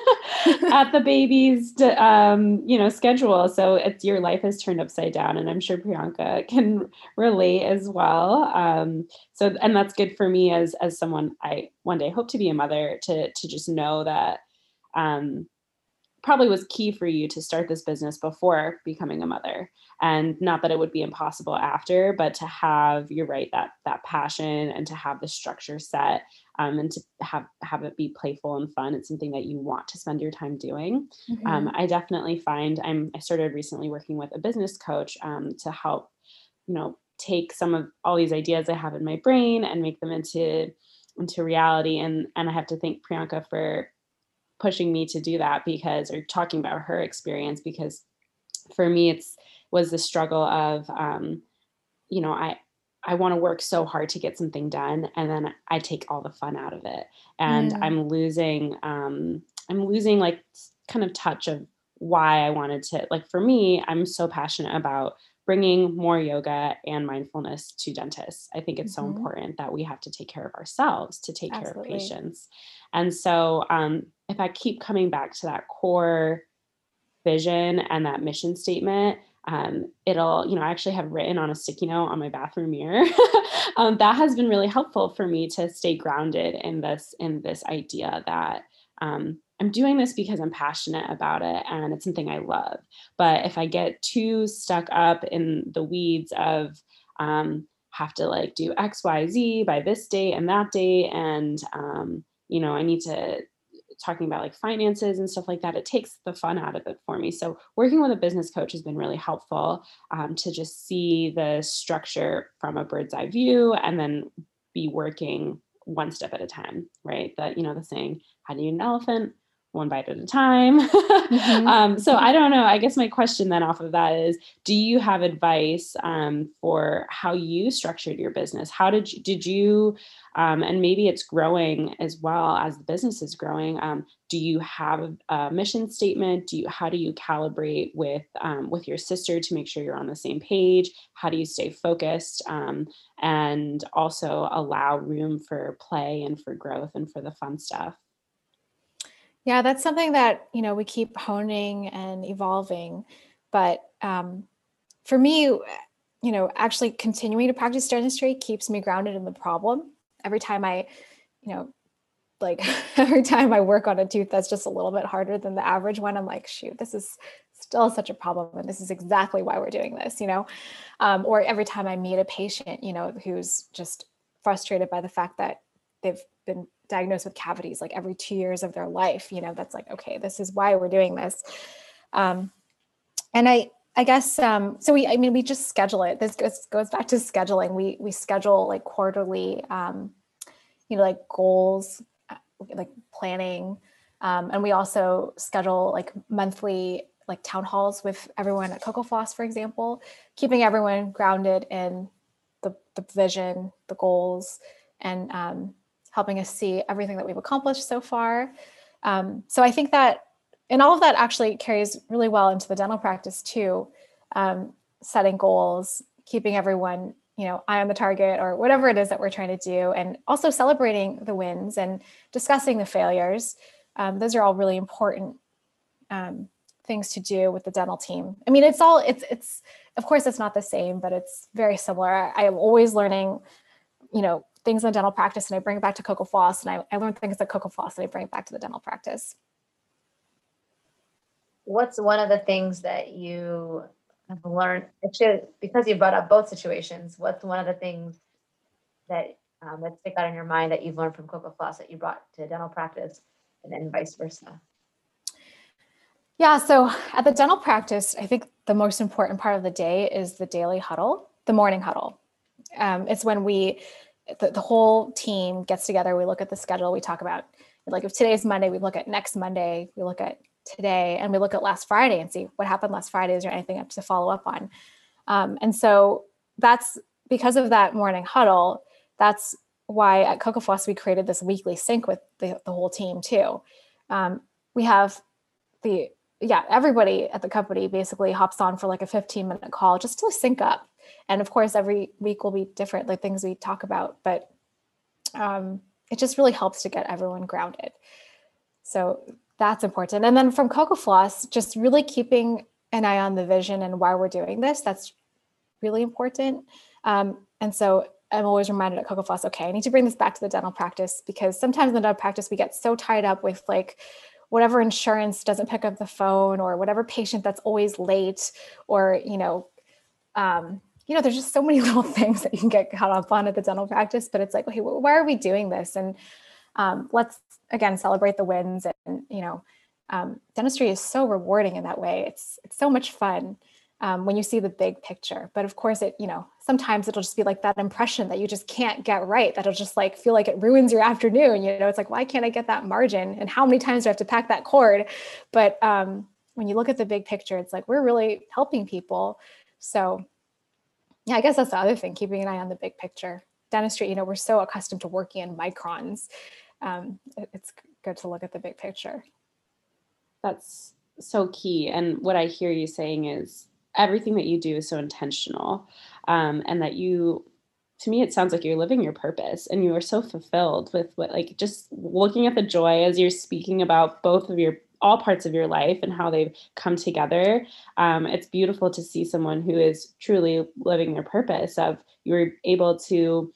(laughs) at the baby's um, you know schedule. So it's your life has turned upside down, and I'm sure Priyanka can relate as well. Um, so and that's good for me as as someone I one day hope to be a mother to to just know that um, probably was key for you to start this business before becoming a mother. And not that it would be impossible after but to have you're right that that passion and to have the structure set um, and to have have it be playful and fun it's something that you want to spend your time doing. Um, mm-hmm. um, i definitely find i'm i started recently working with a business coach um, to help you know take some of all these ideas i have in my brain and make them into into reality. And and i have to thank priyanka for pushing me to do that because or talking about her experience because for me it's was the struggle of um, you know i i want to work so hard to get something done and then i take all the fun out of it and mm. i'm losing um, i'm losing like kind of touch of why i wanted to like for me i'm so passionate about bringing more yoga and mindfulness to dentists. I think it's mm-hmm. so important that we have to take care of ourselves to take Absolutely. care of patients. And so, um, if I keep coming back to that core vision and that mission statement, um, it'll, you know, I actually have written on a sticky note on my bathroom mirror. (laughs) um, that has been really helpful for me to stay grounded in this in this idea that um, I'm doing this because I'm passionate about it and it's something I love. But if I get too stuck up in the weeds of um, have to like do X, Y, Z by this date and that date, and um, you know, I need to talking about like finances and stuff like that, it takes the fun out of it for me. So working with a business coach has been really helpful um, to just see the structure from a bird's eye view and then be working one step at a time, right? That, you know, the saying, how do you eat an elephant? One bite at a time. (laughs) mm-hmm. um, so I don't know. I guess my question then off of that is, do you have advice um, for how you structured your business? How did you, did you, um, and maybe it's growing as well as the business is growing. Um, do you have a mission statement? Do you, how do you calibrate with, um, with your sister to make sure you're on the same page? How do you stay focused um, and also allow room for play and for growth and for the fun stuff? Yeah, that's something that, you know, we keep honing and evolving. But um, for me, you know, actually continuing to practice dentistry keeps me grounded in the problem. Every time I, you know, like (laughs) every time I work on a tooth that's just a little bit harder than the average one, I'm like, shoot, this is still such a problem. And this is exactly why we're doing this, you know? Um, or every time I meet a patient, you know, who's just frustrated by the fact that they've been diagnosed with cavities like every two years of their life you know that's like okay this is why we're doing this. Um, and i i guess um, so we i mean we just schedule it. This goes, goes back to scheduling. We we schedule like quarterly um, you know like goals uh, like planning. Um, and we also schedule like monthly like town halls with everyone at coco floss for example keeping everyone grounded in the, the vision the goals and um, helping us see everything that we've accomplished so far. Um, so I think that, and all of that actually carries really well into the dental practice too. Um, setting goals, keeping everyone, you know, eye on the target or whatever it is that we're trying to do, and also celebrating the wins and discussing the failures. Um, those are all really important um, things to do with the dental team. I mean, it's all it's it's of course it's not the same, but it's very similar. I am always learning, you know, things in dental practice and I bring it back to Coco Floss and I, I learn things at Coco Floss and I bring it back to the dental practice. What's one of the things that you have learned, actually, because you brought up both situations, what's one of the things that um, that stick out in your mind that you've learned from Coco Floss that you brought to dental practice and then vice versa? Yeah, so at the dental practice, I think the most important part of the day is the daily huddle, the morning huddle. Um, it's when we the, the whole team gets together. We look at the schedule. We talk about like if today's Monday, we look at next Monday. We look at today, and we look at last Friday and see what happened last Friday. Is there anything to follow up on? Um, and so that's because of that morning huddle. That's why at Coco Floss we created this weekly sync with the, the whole team too. Um, we have the yeah everybody at the company basically hops on for like a 15 minute call just to sync up and of course every week will be different like things we talk about but um, it just really helps to get everyone grounded. So that's important. And then from coco floss just really keeping an eye on the vision and why we're doing this that's really important. Um, and so i'm always reminded at coco floss okay i need to bring this back to the dental practice because sometimes in the dental practice we get so tied up with like whatever insurance doesn't pick up the phone or whatever patient that's always late or you know um, you know, there's just so many (laughs) little things that you can get caught up on at the dental practice, but it's like, okay, why are we doing this? And um, let's again celebrate the wins. And you know, um, dentistry is so rewarding in that way. It's it's so much fun um, when you see the big picture. But of course, it you know sometimes it'll just be like that impression that you just can't get right. That'll just like feel like it ruins your afternoon. You know, it's like why can't I get that margin? And how many times do I have to pack that cord? But um, when you look at the big picture, it's like we're really helping people. So yeah, I guess that's the other thing, keeping an eye on the big picture. Dentistry, you know, we're so accustomed to working in microns. Um, it's good to look at the big picture. That's so key. And what I hear you saying is everything that you do is so intentional. Um, and that you, to me, it sounds like you're living your purpose and you are so fulfilled with what, like, just looking at the joy as you're speaking about both of your all parts of your life and how they've come together. Um, it's beautiful to see someone who is truly living their purpose of you were able to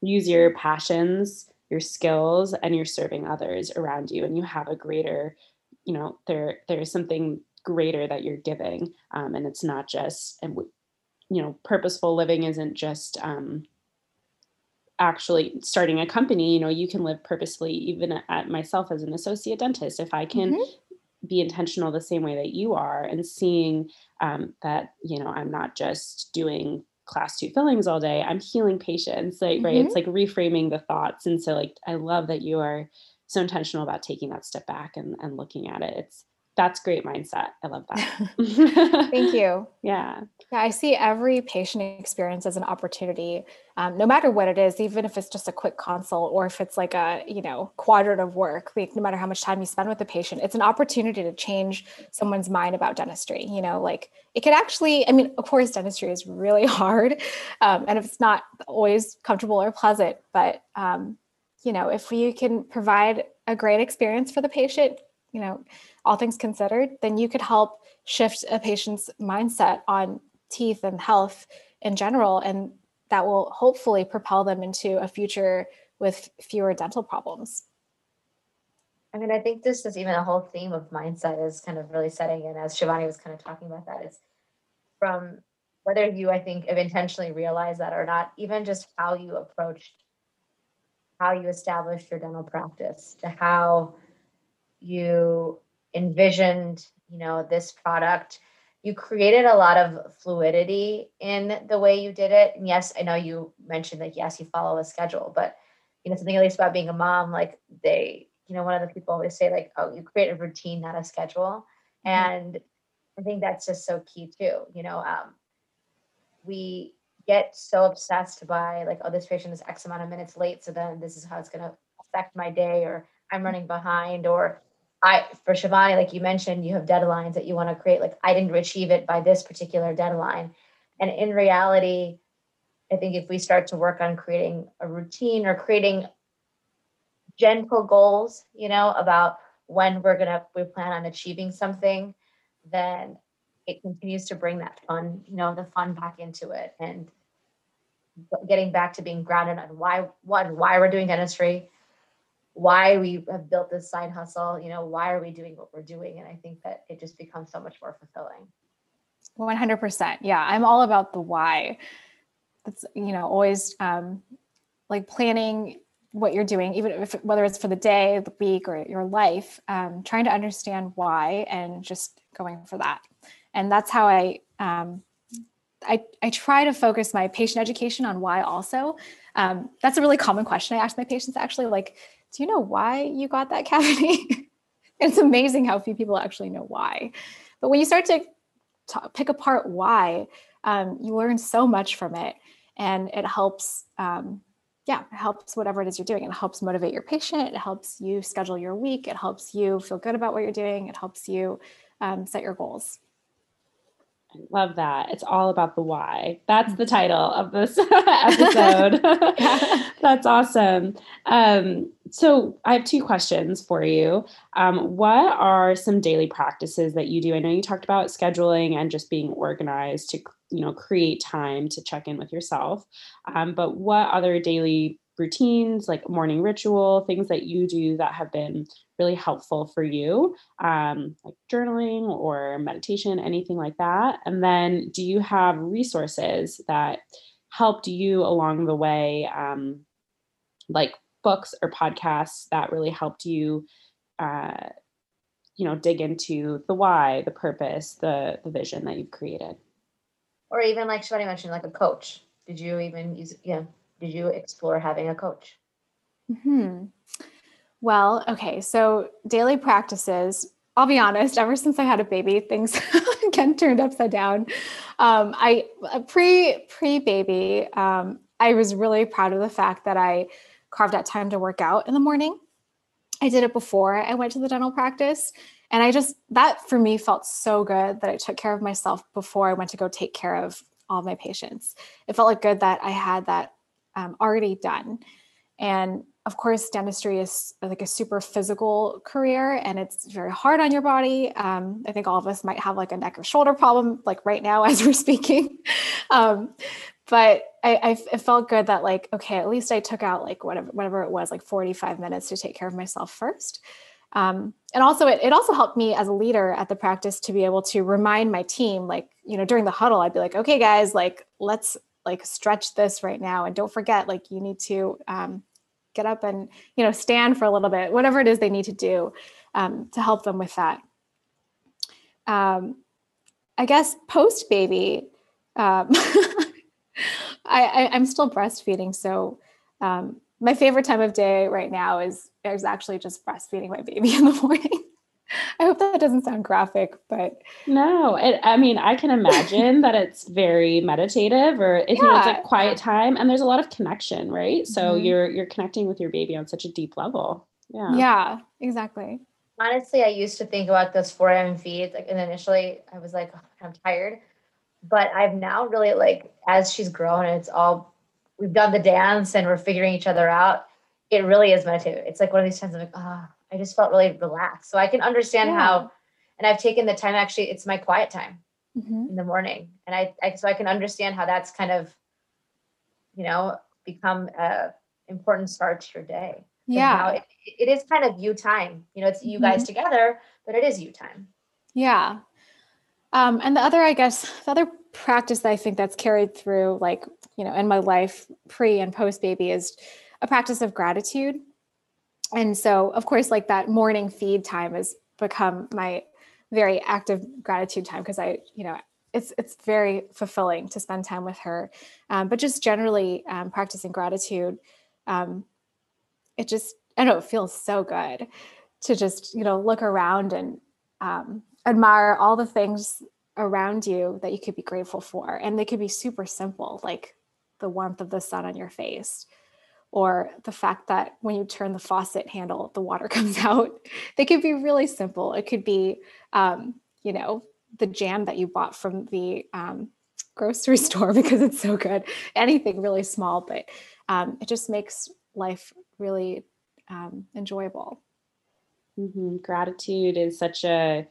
use your passions your skills and you're serving others around you and you have a greater you know there there's something greater that you're giving um, and it's not just and you know purposeful living isn't just um, actually starting a company you know you can live purposefully even at myself as an associate dentist if i can mm-hmm. be intentional the same way that you are and seeing um, that you know i'm not just doing class two fillings all day i'm healing patients like mm-hmm. right it's like reframing the thoughts and so like i love that you are so intentional about taking that step back and, and looking at it it's that's great mindset. I love that. (laughs) (laughs) Thank you. Yeah. Yeah. I see every patient experience as an opportunity, um, no matter what it is, even if it's just a quick consult or if it's like a, you know, quadrant of work, like no matter how much time you spend with the patient, it's an opportunity to change someone's mind about dentistry. You know, like it could actually, I mean, of course, dentistry is really (laughs) hard um, and it's not always comfortable or pleasant, but, um, you know, if you can provide a great experience for the patient, you know, all things considered, then you could help shift a patient's mindset on teeth and health in general. And that will hopefully propel them into a future with fewer dental problems. I mean, I think this is even a whole theme of mindset is kind of really setting in as Shivani was kind of talking about that is from whether you, I think, have intentionally realized that or not, even just how you approached how you established your dental practice to how you envisioned, you know, this product. You created a lot of fluidity in the way you did it. And yes, I know you mentioned that yes, you follow a schedule, but you know, something at least about being a mom, like they, you know, one of the people always say, like, oh, you create a routine, not a schedule. Mm-hmm. And I think that's just so key too. You know, um, we get so obsessed by like, oh, this patient is X amount of minutes late. So then this is how it's gonna affect my day, or I'm running behind, or I for Shivani, like you mentioned, you have deadlines that you want to create. Like I didn't achieve it by this particular deadline. And in reality, I think if we start to work on creating a routine or creating gentle goals, you know, about when we're gonna we plan on achieving something, then it continues to bring that fun, you know, the fun back into it and getting back to being grounded on why one, why we're doing dentistry, why we have built this side hustle you know why are we doing what we're doing? And i think that it just becomes so much more fulfilling. 100% yeah i'm all about the why. That's you know always um, like planning what you're doing even if whether it's for the day the week or your life um, trying to understand why and just going for that. And that's how i um, I, I try to focus my patient education on why also. Um, that's a really common question i ask my patients actually like do you know why you got that (laughs) cavity? it's amazing how few people actually know why. But when you start to pick apart why, um, you learn so much from it. And it helps um, yeah it helps whatever it is you're doing. It helps motivate your patient. It helps you schedule your week. It helps you feel good about what you're doing. It helps you um, set your goals love that. It's all about the why. That's the title of this (laughs) episode. (laughs) That's awesome. Um, so I have two questions for you. Um, what are some daily practices that you do? I know you talked about scheduling and just being organized to, you know, create time to check in with yourself. Um, but what other daily routines, like morning ritual, things that you do that have been really helpful for you, um, like journaling or meditation, anything like that? And then do you have resources that helped you along the way, um, like books or podcasts that really helped you? Uh, you know dig into the why the purpose the the vision that you've created or even like Shivani mentioned like a coach did you even use yeah did you explore having a coach hmm well, okay. So daily practices, I'll be honest, ever since I had a baby, things (laughs) again turned upside down. Um, I pre pre baby, um, I was really proud of the fact that I carved out time to work out in the morning. I did it before I went to the dental practice. And I just, that for me felt so good that I took care of myself before I went to go take care of all my patients. It felt like good that I had that um, already done. And of course, dentistry is like a super physical career and it's very hard on your body. Um, I think all of us might have like a neck or shoulder problem, like right now (laughs) as we're speaking. Um, but I, I, it felt good that like, okay, at least I took out like whatever, whatever it was, like 45 minutes to take care of myself first. Um, and also it, it also helped me as a leader at the practice to be able to remind my team, like, you know, during the huddle, I'd be like, okay, guys, like, let's like stretch this right now. And don't forget, like, you need to, um, get up and you know stand for a little bit whatever it is they need to do um, to help them with that. Um, i guess post baby um, (laughs) I, I am still breastfeeding. So um, my favorite time of day right now is is actually just breastfeeding my baby in the (laughs) morning I hope that doesn't sound graphic, but no, it, I mean, I can imagine that it's very meditative or it's, yeah. you know, it's like quiet time and there's a lot of connection, right? So mm-hmm. you're, you're connecting with your baby on such a deep level. Yeah. Yeah, exactly. Honestly, I used to think about those 4 a.m. feeds. Like, and initially I was like, oh, I'm tired, but I've now really like, as she's grown and it's all, we've done the dance and we're figuring each other out. It really is meditative. It's like one of these times I'm like, ah, oh, I just felt really relaxed. So I can understand yeah. how, and I've taken the time actually, it's my quiet time mm-hmm. in the morning. And I, I, so I can understand how that's kind of, you know, become a important start to your day. Yeah. It, it is kind of you time, you know, it's you guys mm-hmm. together, but it is you time. Yeah. Um, and the other, I guess, the other practice that I think that's carried through, like, you know, in my life pre and post baby is a practice of gratitude and so of course like that morning feed time has become my very active gratitude time because i you know it's it's very fulfilling to spend time with her. Um, but just generally um, practicing gratitude um, it just i know it feels so good to just you know look around and um, admire all the things around you that you could be grateful for. And they could be super simple like the warmth of the sun on your face or the fact that when you turn the faucet handle, the water (laughs) comes out. They could be really simple. It could be, um, you know, the jam that you bought from the um, grocery (laughs) store because it's so good. Anything really small, but um, it just makes life really um, enjoyable. Mm-hmm. Gratitude is such a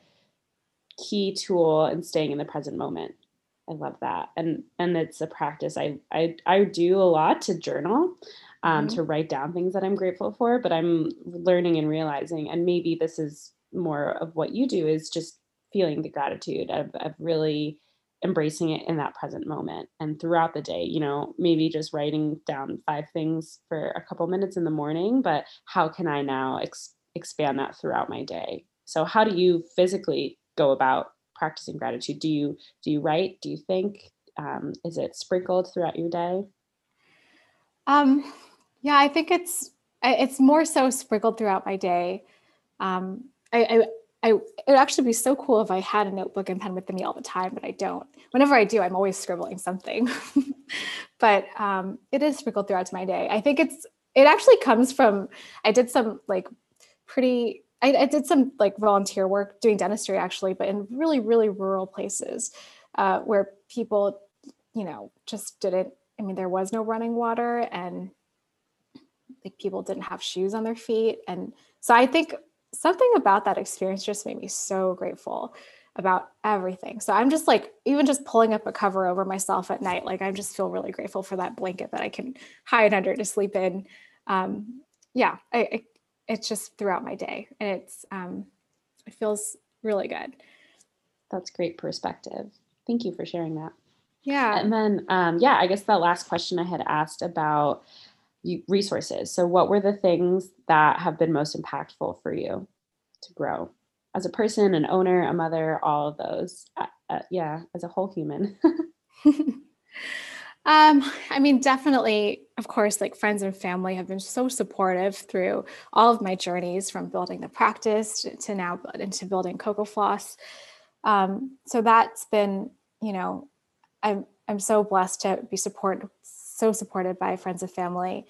key tool in staying in the present moment. I love that, and and it's a practice I I I do a lot to journal um, mm-hmm. to write down things that I'm grateful for. But I'm learning and realizing, and maybe this is more of what you do, is just feeling the gratitude of, of really embracing it in that present moment and throughout the day you know maybe just writing down five things for a couple minutes in the morning but how can i now ex- expand that throughout my day so how do you physically go about practicing gratitude do you do you write do you think um, is it sprinkled throughout your day um yeah, I think it's it's more so sprinkled throughout my day. Um, I, I, I, it would actually be so cool if I had a notebook and pen with me all the time, but I don't. Whenever I do, I'm always scribbling something. (laughs) but um, it is sprinkled throughout my day. I think it's it actually comes from I did some like pretty I, I did some like volunteer work doing dentistry actually, but in really really rural places uh, where people, you know, just didn't. I mean, there was no running water and like people didn't have shoes on their feet. And so i think something about that experience just made me so grateful about everything. So i'm just like even just pulling up a cover over myself at night like i just feel really grateful for that blanket that i can hide under to sleep in. Um yeah I, I it's just throughout my day. And it's um it feels really good. That's great perspective. Thank you for sharing that. Yeah. And then um yeah i guess the last question i had asked about resources. So, what were the things that have been most impactful for you to grow as a person, an owner, a mother, all of those? Uh, uh, yeah, as a whole human. (laughs) um, I mean, definitely, of course, like friends and family have been so supportive through all of my journeys from building the practice to now into building Coco Floss. Um, so that's been, you know, I'm I'm so blessed to be supported so supported by friends and family.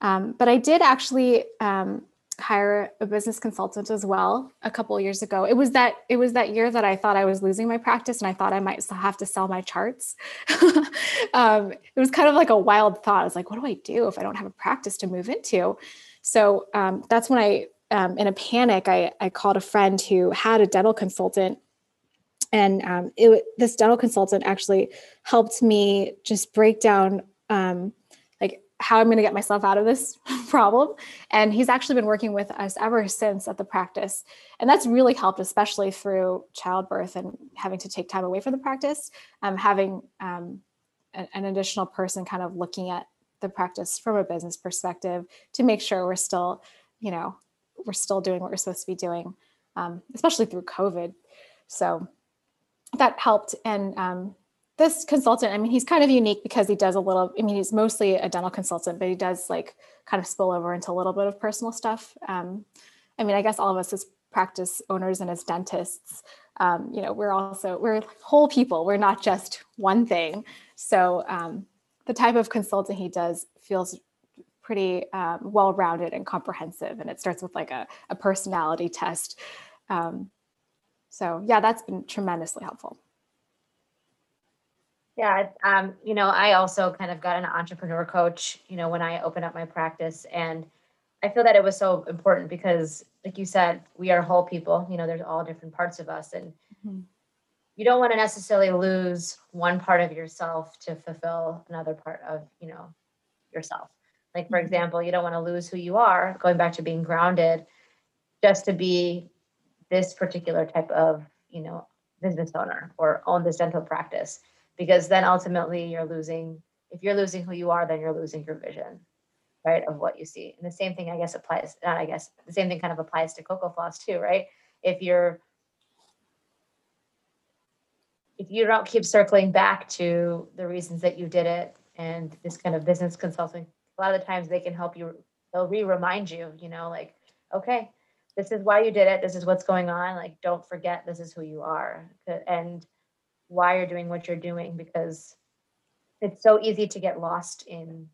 Um, but I did actually um, hire a business consultant as well a couple years ago. It was that it was that year that I thought I was losing my practice and I thought I might have to sell my charts. (laughs) um, it was kind of like a wild thought. I was like, what do I do if I don't have a practice to move into? So um, that's when I, um, in a panic, I, I called a friend who had a dental consultant. And um, it, this dental consultant actually helped me just break down um, like how I'm going to get myself out of this (laughs) problem. And he's actually been working with us ever since at the practice. And that's really helped, especially through childbirth and having to take time away from the practice, um, having um, an additional person kind of looking at the practice from a business perspective to make sure we're still, you know, we're still doing what we're supposed to be doing, um, especially through COVID. So that helped. And um, this consultant, I mean, he's kind of unique because he does a little, I mean, he's mostly a dental consultant, but he does like kind of spill over into a little bit of personal stuff. Um, I mean, I guess all of us as practice owners and as dentists, um, you know, we're also, we're whole people. We're not just one thing. So um, the type of consulting he does feels pretty um, well-rounded and comprehensive. And it starts with like a, a personality test. Um, so yeah, that's been tremendously helpful. Yeah, um, you know, I also kind of got an entrepreneur coach, you know, when I opened up my practice. And I feel that it was so important because, like you said, we are whole people, you know, there's all different parts of us. And mm-hmm you don't want to necessarily lose one part of yourself to fulfill another part of you know yourself like for mm-hmm. example you don't want to lose who you are going back to being grounded just to be this particular type of you know business owner or own this dental practice because then ultimately you're losing if you're losing who you are then you're losing your vision right of what you see and the same thing i guess applies not i guess the same thing kind of applies to coco floss too right if you're if you don't keep circling back to the reasons that you did it and this kind of business consulting, a lot of the times they can help you, they'll re-remind you, you know, like, okay, this is why you did it. This is what's going on. Like, don't forget this is who you are and why you're doing what you're doing because it's so easy to get lost in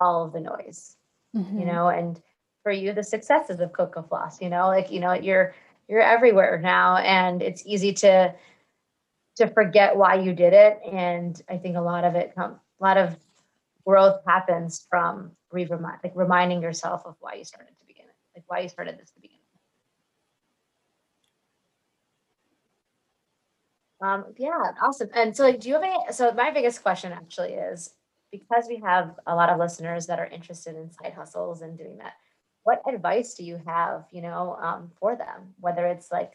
all of the noise, mm-hmm. you know, and for you, the successes of Coco Floss, you know, like, you know, you're, you're everywhere now and it's easy to to forget why you did it. And I think a lot of it, a lot of growth happens from re- like reminding yourself of why you started to begin it, like why you started this to begin. Um, yeah, awesome. And so, like, do you have any? So, my biggest question actually is because we have a lot of listeners that are interested in side hustles and doing that. What advice do you have, you know, um, for them? Whether it's like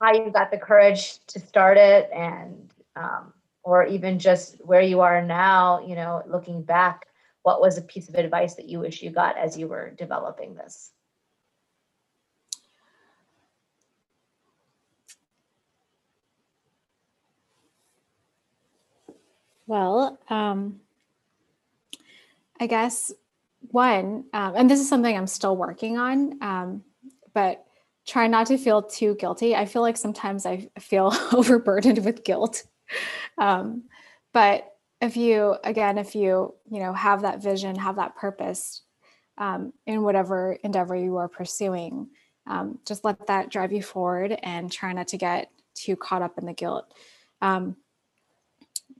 how you got the courage to start it and um, or even just where you are now you know looking back what was a piece of advice that you wish you got as you were developing this well um, i guess one um, and this is something i'm still working on um, but try not to feel too guilty. I feel like sometimes I feel (laughs) overburdened with guilt. Um, but if you, again, if you, you know, have that vision, have that purpose um, in whatever endeavor you are pursuing, um, just let that drive you forward and try not to get too caught up in the guilt. Um,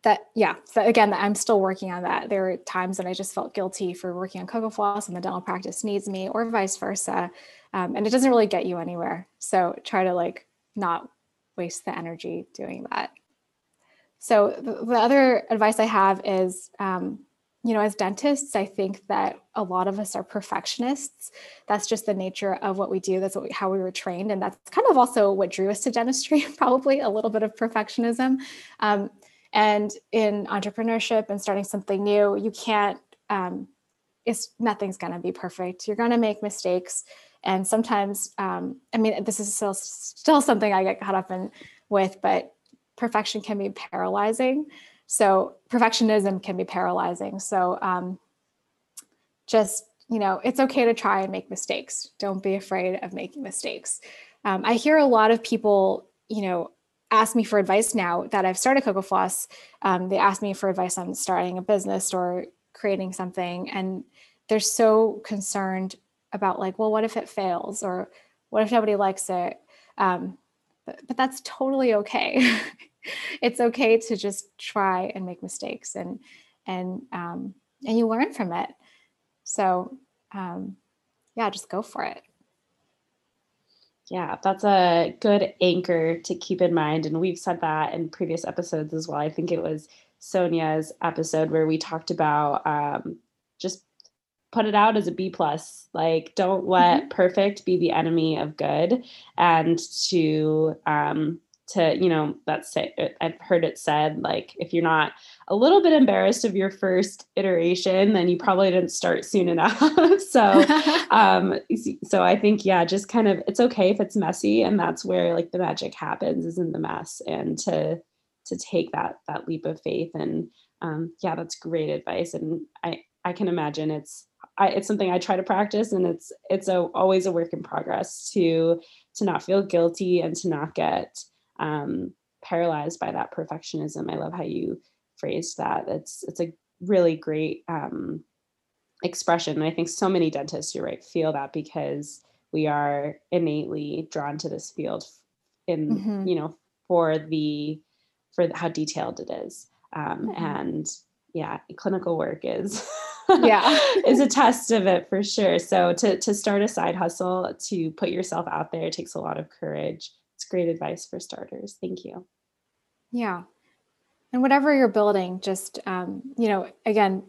that yeah so again i'm still working on that. There are times that i just felt guilty for working on Coco Floss and the dental practice needs me or vice versa um, and it doesn't really get you anywhere. So try to like not waste the energy doing that. So the, the other advice i have is um, you know as dentists i think that a lot of us are perfectionists. That's just the nature of what we do. That's what we, how we were trained and that's kind of also what drew us to dentistry (laughs) probably a little bit of perfectionism. Um, and in entrepreneurship and starting something new you can't um, it's nothing's going to be perfect. You're going to make mistakes. And sometimes um, i mean this is still still something i get caught up in with but perfection can be paralyzing. So perfectionism can be paralyzing. So um, just you know it's okay to try and make mistakes. Don't be afraid of making mistakes. Um, i hear a lot of people you know ask me for advice now that i've started coco floss um, they ask me for advice on starting a business or creating something and they're so concerned about like, well, what if it fails or what if nobody likes it? Um, but, but that's totally okay. (laughs) it's okay to just try and make mistakes and and um, and you learn from it. So um, yeah, just go for it. Yeah, that's a good anchor to keep in mind. And we've said that in previous episodes as well. I think it was Sonia's episode where we talked about um, just put it out as a B plus. Like, don't let mm-hmm. perfect be the enemy of good, and to um, to you know that's say i've heard it said like if you're not a little bit embarrassed of your first iteration then you probably didn't start soon enough (laughs) so (laughs) um so i think yeah just kind of it's okay if it's messy and that's where like the magic happens is in the mess and to to take that that leap of faith and um yeah that's great advice and i i can imagine it's I, it's something I try to practice, and it's it's a, always a work in progress to to not feel guilty and to not get um, paralyzed by that perfectionism. I love how you phrased that. It's it's a really great um, expression. And I think so many dentists, you're right, feel that because we are innately drawn to this field in mm-hmm. you know for the for how detailed it is. Um, mm-hmm. And yeah, clinical work is yeah (laughs) is a test of it for sure. So to to start a side hustle, to put yourself out there takes a lot of courage it's great advice for starters. Thank you. Yeah. And whatever you're building, just, um, you know, again,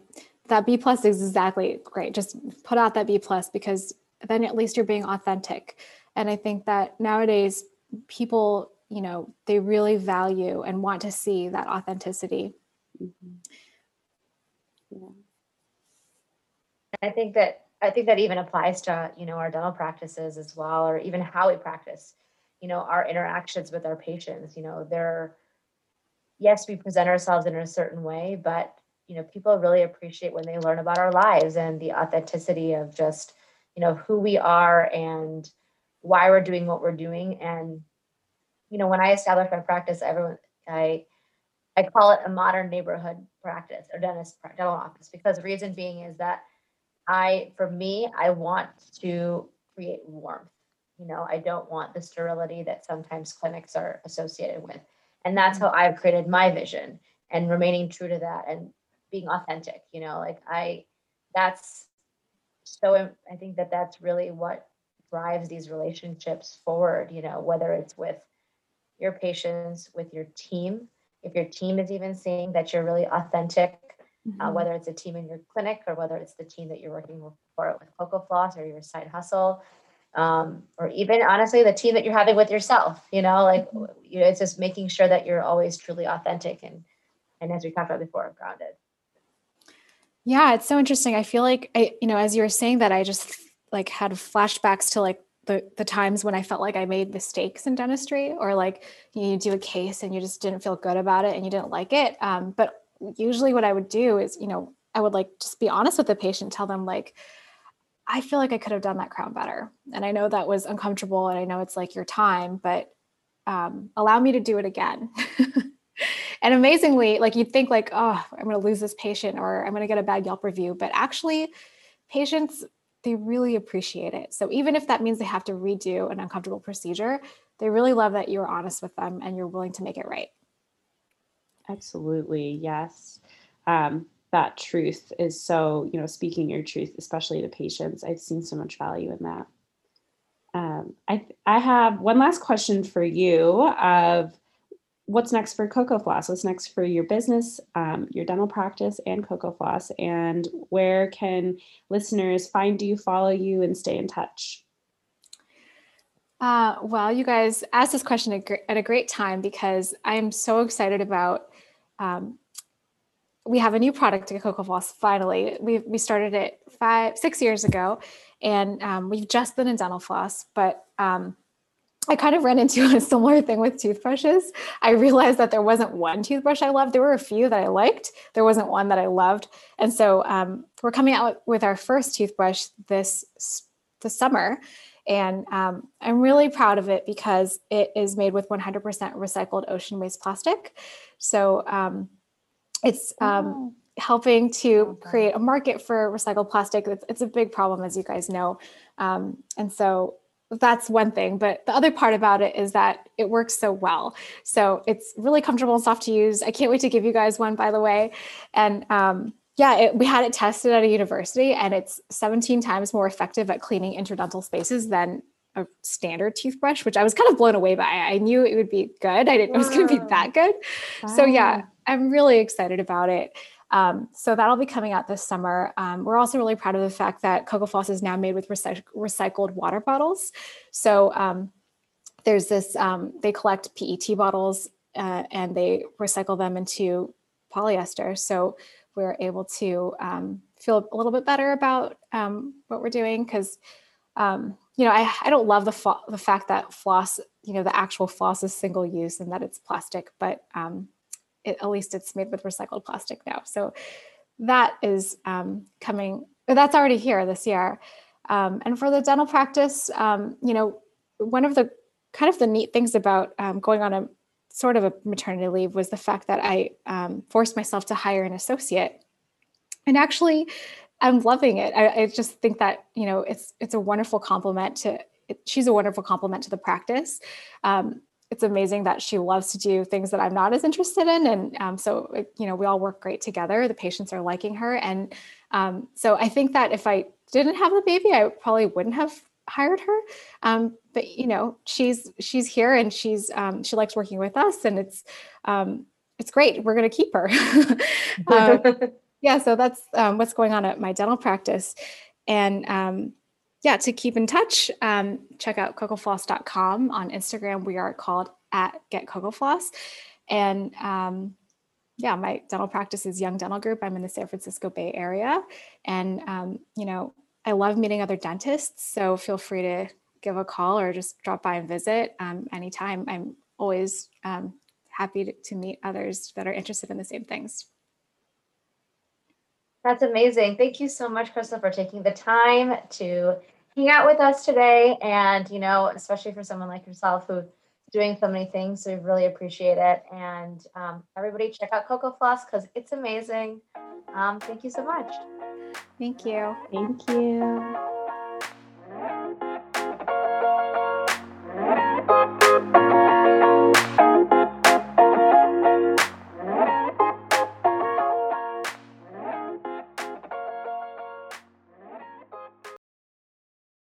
that B plus is exactly great. Just put out that B plus because then at least you're being authentic. And I think that nowadays people, you know, they really value and want to see that authenticity. Mm-hmm. Yeah. I think that I think that even applies to you know our dental practices as well, or even how we practice you know our interactions with our patients you know they're yes we present ourselves in a certain way but you know people really appreciate when they learn about our lives and the authenticity of just you know who we are and why we're doing what we're doing and you know when i established my practice everyone i i call it a modern neighborhood practice or dentist dental office because the reason being is that i for me i want to create warmth you know, I don't want the sterility that sometimes clinics are associated with. And that's how I've created my vision and remaining true to that and being authentic, you know, like I, that's so, I think that that's really what drives these relationships forward, you know, whether it's with your patients, with your team, if your team is even seeing that you're really authentic, uh, mm-hmm. uh, whether it's a team in your clinic or whether it's the team that you're working for with Coco Floss or your side hustle, um, or even honestly the team that you're having with yourself you know like mm-hmm. you know it's just making sure that you're always truly authentic and and as we talked about before grounded yeah it's so interesting i feel like i you know as you were saying that i just like had flashbacks to like the, the times when I felt like I made mistakes in dentistry, or like you do a case and you just didn't feel good about it and you didn't like it. Um, but usually, what I would do is, you know, I would like just be honest with the patient, tell them like, I feel like I could have done that crown better. And I know that was uncomfortable and I know it's like your time, but um, allow me to do it again. (laughs) and amazingly, like you'd think like, oh, I'm going to lose this patient or I'm going to get a bad Yelp review, but actually patients, they really appreciate it. So even if that means they have to redo an uncomfortable procedure, they really love that you're honest with them and you're willing to make it right. Absolutely. Yes. Um, that truth is so you know speaking your truth especially to patients. I've seen so much value in that. Um, I, I have one last question for you of what's next for coco floss? What's next for your business um, your dental practice and coco floss? And where can listeners find you follow you and stay in touch? Uh, well you guys asked this question at a great time because i'm so excited about um, we have a new product at Coco Floss. Finally, we we started it five six years ago, and um, we've just been in dental floss. But um, I kind of ran into (laughs) a similar thing with toothbrushes. I realized that there wasn't one toothbrush I loved. There were a few that I liked. There wasn't one that I loved, and so um, we're coming out with our first toothbrush this this summer. And um, I'm really proud of it because it is made with 100% recycled ocean waste plastic. So um, it's um, oh. helping to create a market for recycled plastic. It's, it's, a big problem, as you guys know. Um, and so that's one thing. But the other part about it is that it works so well. So it's really comfortable and soft to use. I can't wait to give you guys one, by the way. And um, yeah, it, we had it tested at a university, and it's 17 times more effective at cleaning interdental spaces than a standard toothbrush, which I was kind of blown away by. I knew it would be good. I didn't know it was going to be that good. Wow. So yeah, I'm really excited about it. Um, so that'll be coming out this summer. Um, we're also really proud of the fact that Cocofloss is now made with recy- recycled water bottles. So um, there's this, um, they collect PET bottles uh, and they recycle them into polyester. So we're able to um, feel a little bit better about um, what we're doing because you know, I, I don't love the fo- the fact that floss, you know, the actual floss is single use and that it's plastic, but it, at least it's made with recycled plastic now. So that is um, coming. That's already here this year. Um, and for the dental practice, um, you know, one of the kind of the neat things about um, going on a sort of a maternity leave was the fact that I um, forced myself to hire an associate. And actually, I'm loving it. I, I, just think that you know it's it's a wonderful compliment to. It, she's a wonderful compliment to the practice. Um, it's amazing that she loves to do things that I'm not as interested in, and um, so you know we all work great together. The patients are liking her, and um, so I think that if I didn't have the baby, I probably wouldn't have hired her. Um, but you know she's she's here and she's um, she likes working with us, and it's um, it's great. We're going to keep her. (laughs) Um, (laughs) yeah, so that's um, what's going on at my dental practice. And um, yeah, to keep in touch, um, check out cocofloss.com. On Instagram, we are called at Get Cocofloss. And um, yeah, my dental practice is Young Dental Group. I'm in the San Francisco Bay Area. And, um, you know, I love meeting other dentists. So feel free to give a call or just drop by and visit um, anytime. I'm always um, happy to, to meet others that are interested in the same things. That's amazing. Thank you so much, Chrystle, for taking the time to hang out with us today. And, you know, especially for someone like yourself who's doing so many things, so we really appreciate it. And um, everybody check out Cocofloss because it's amazing. Um, thank you so much. Thank you. Thank you.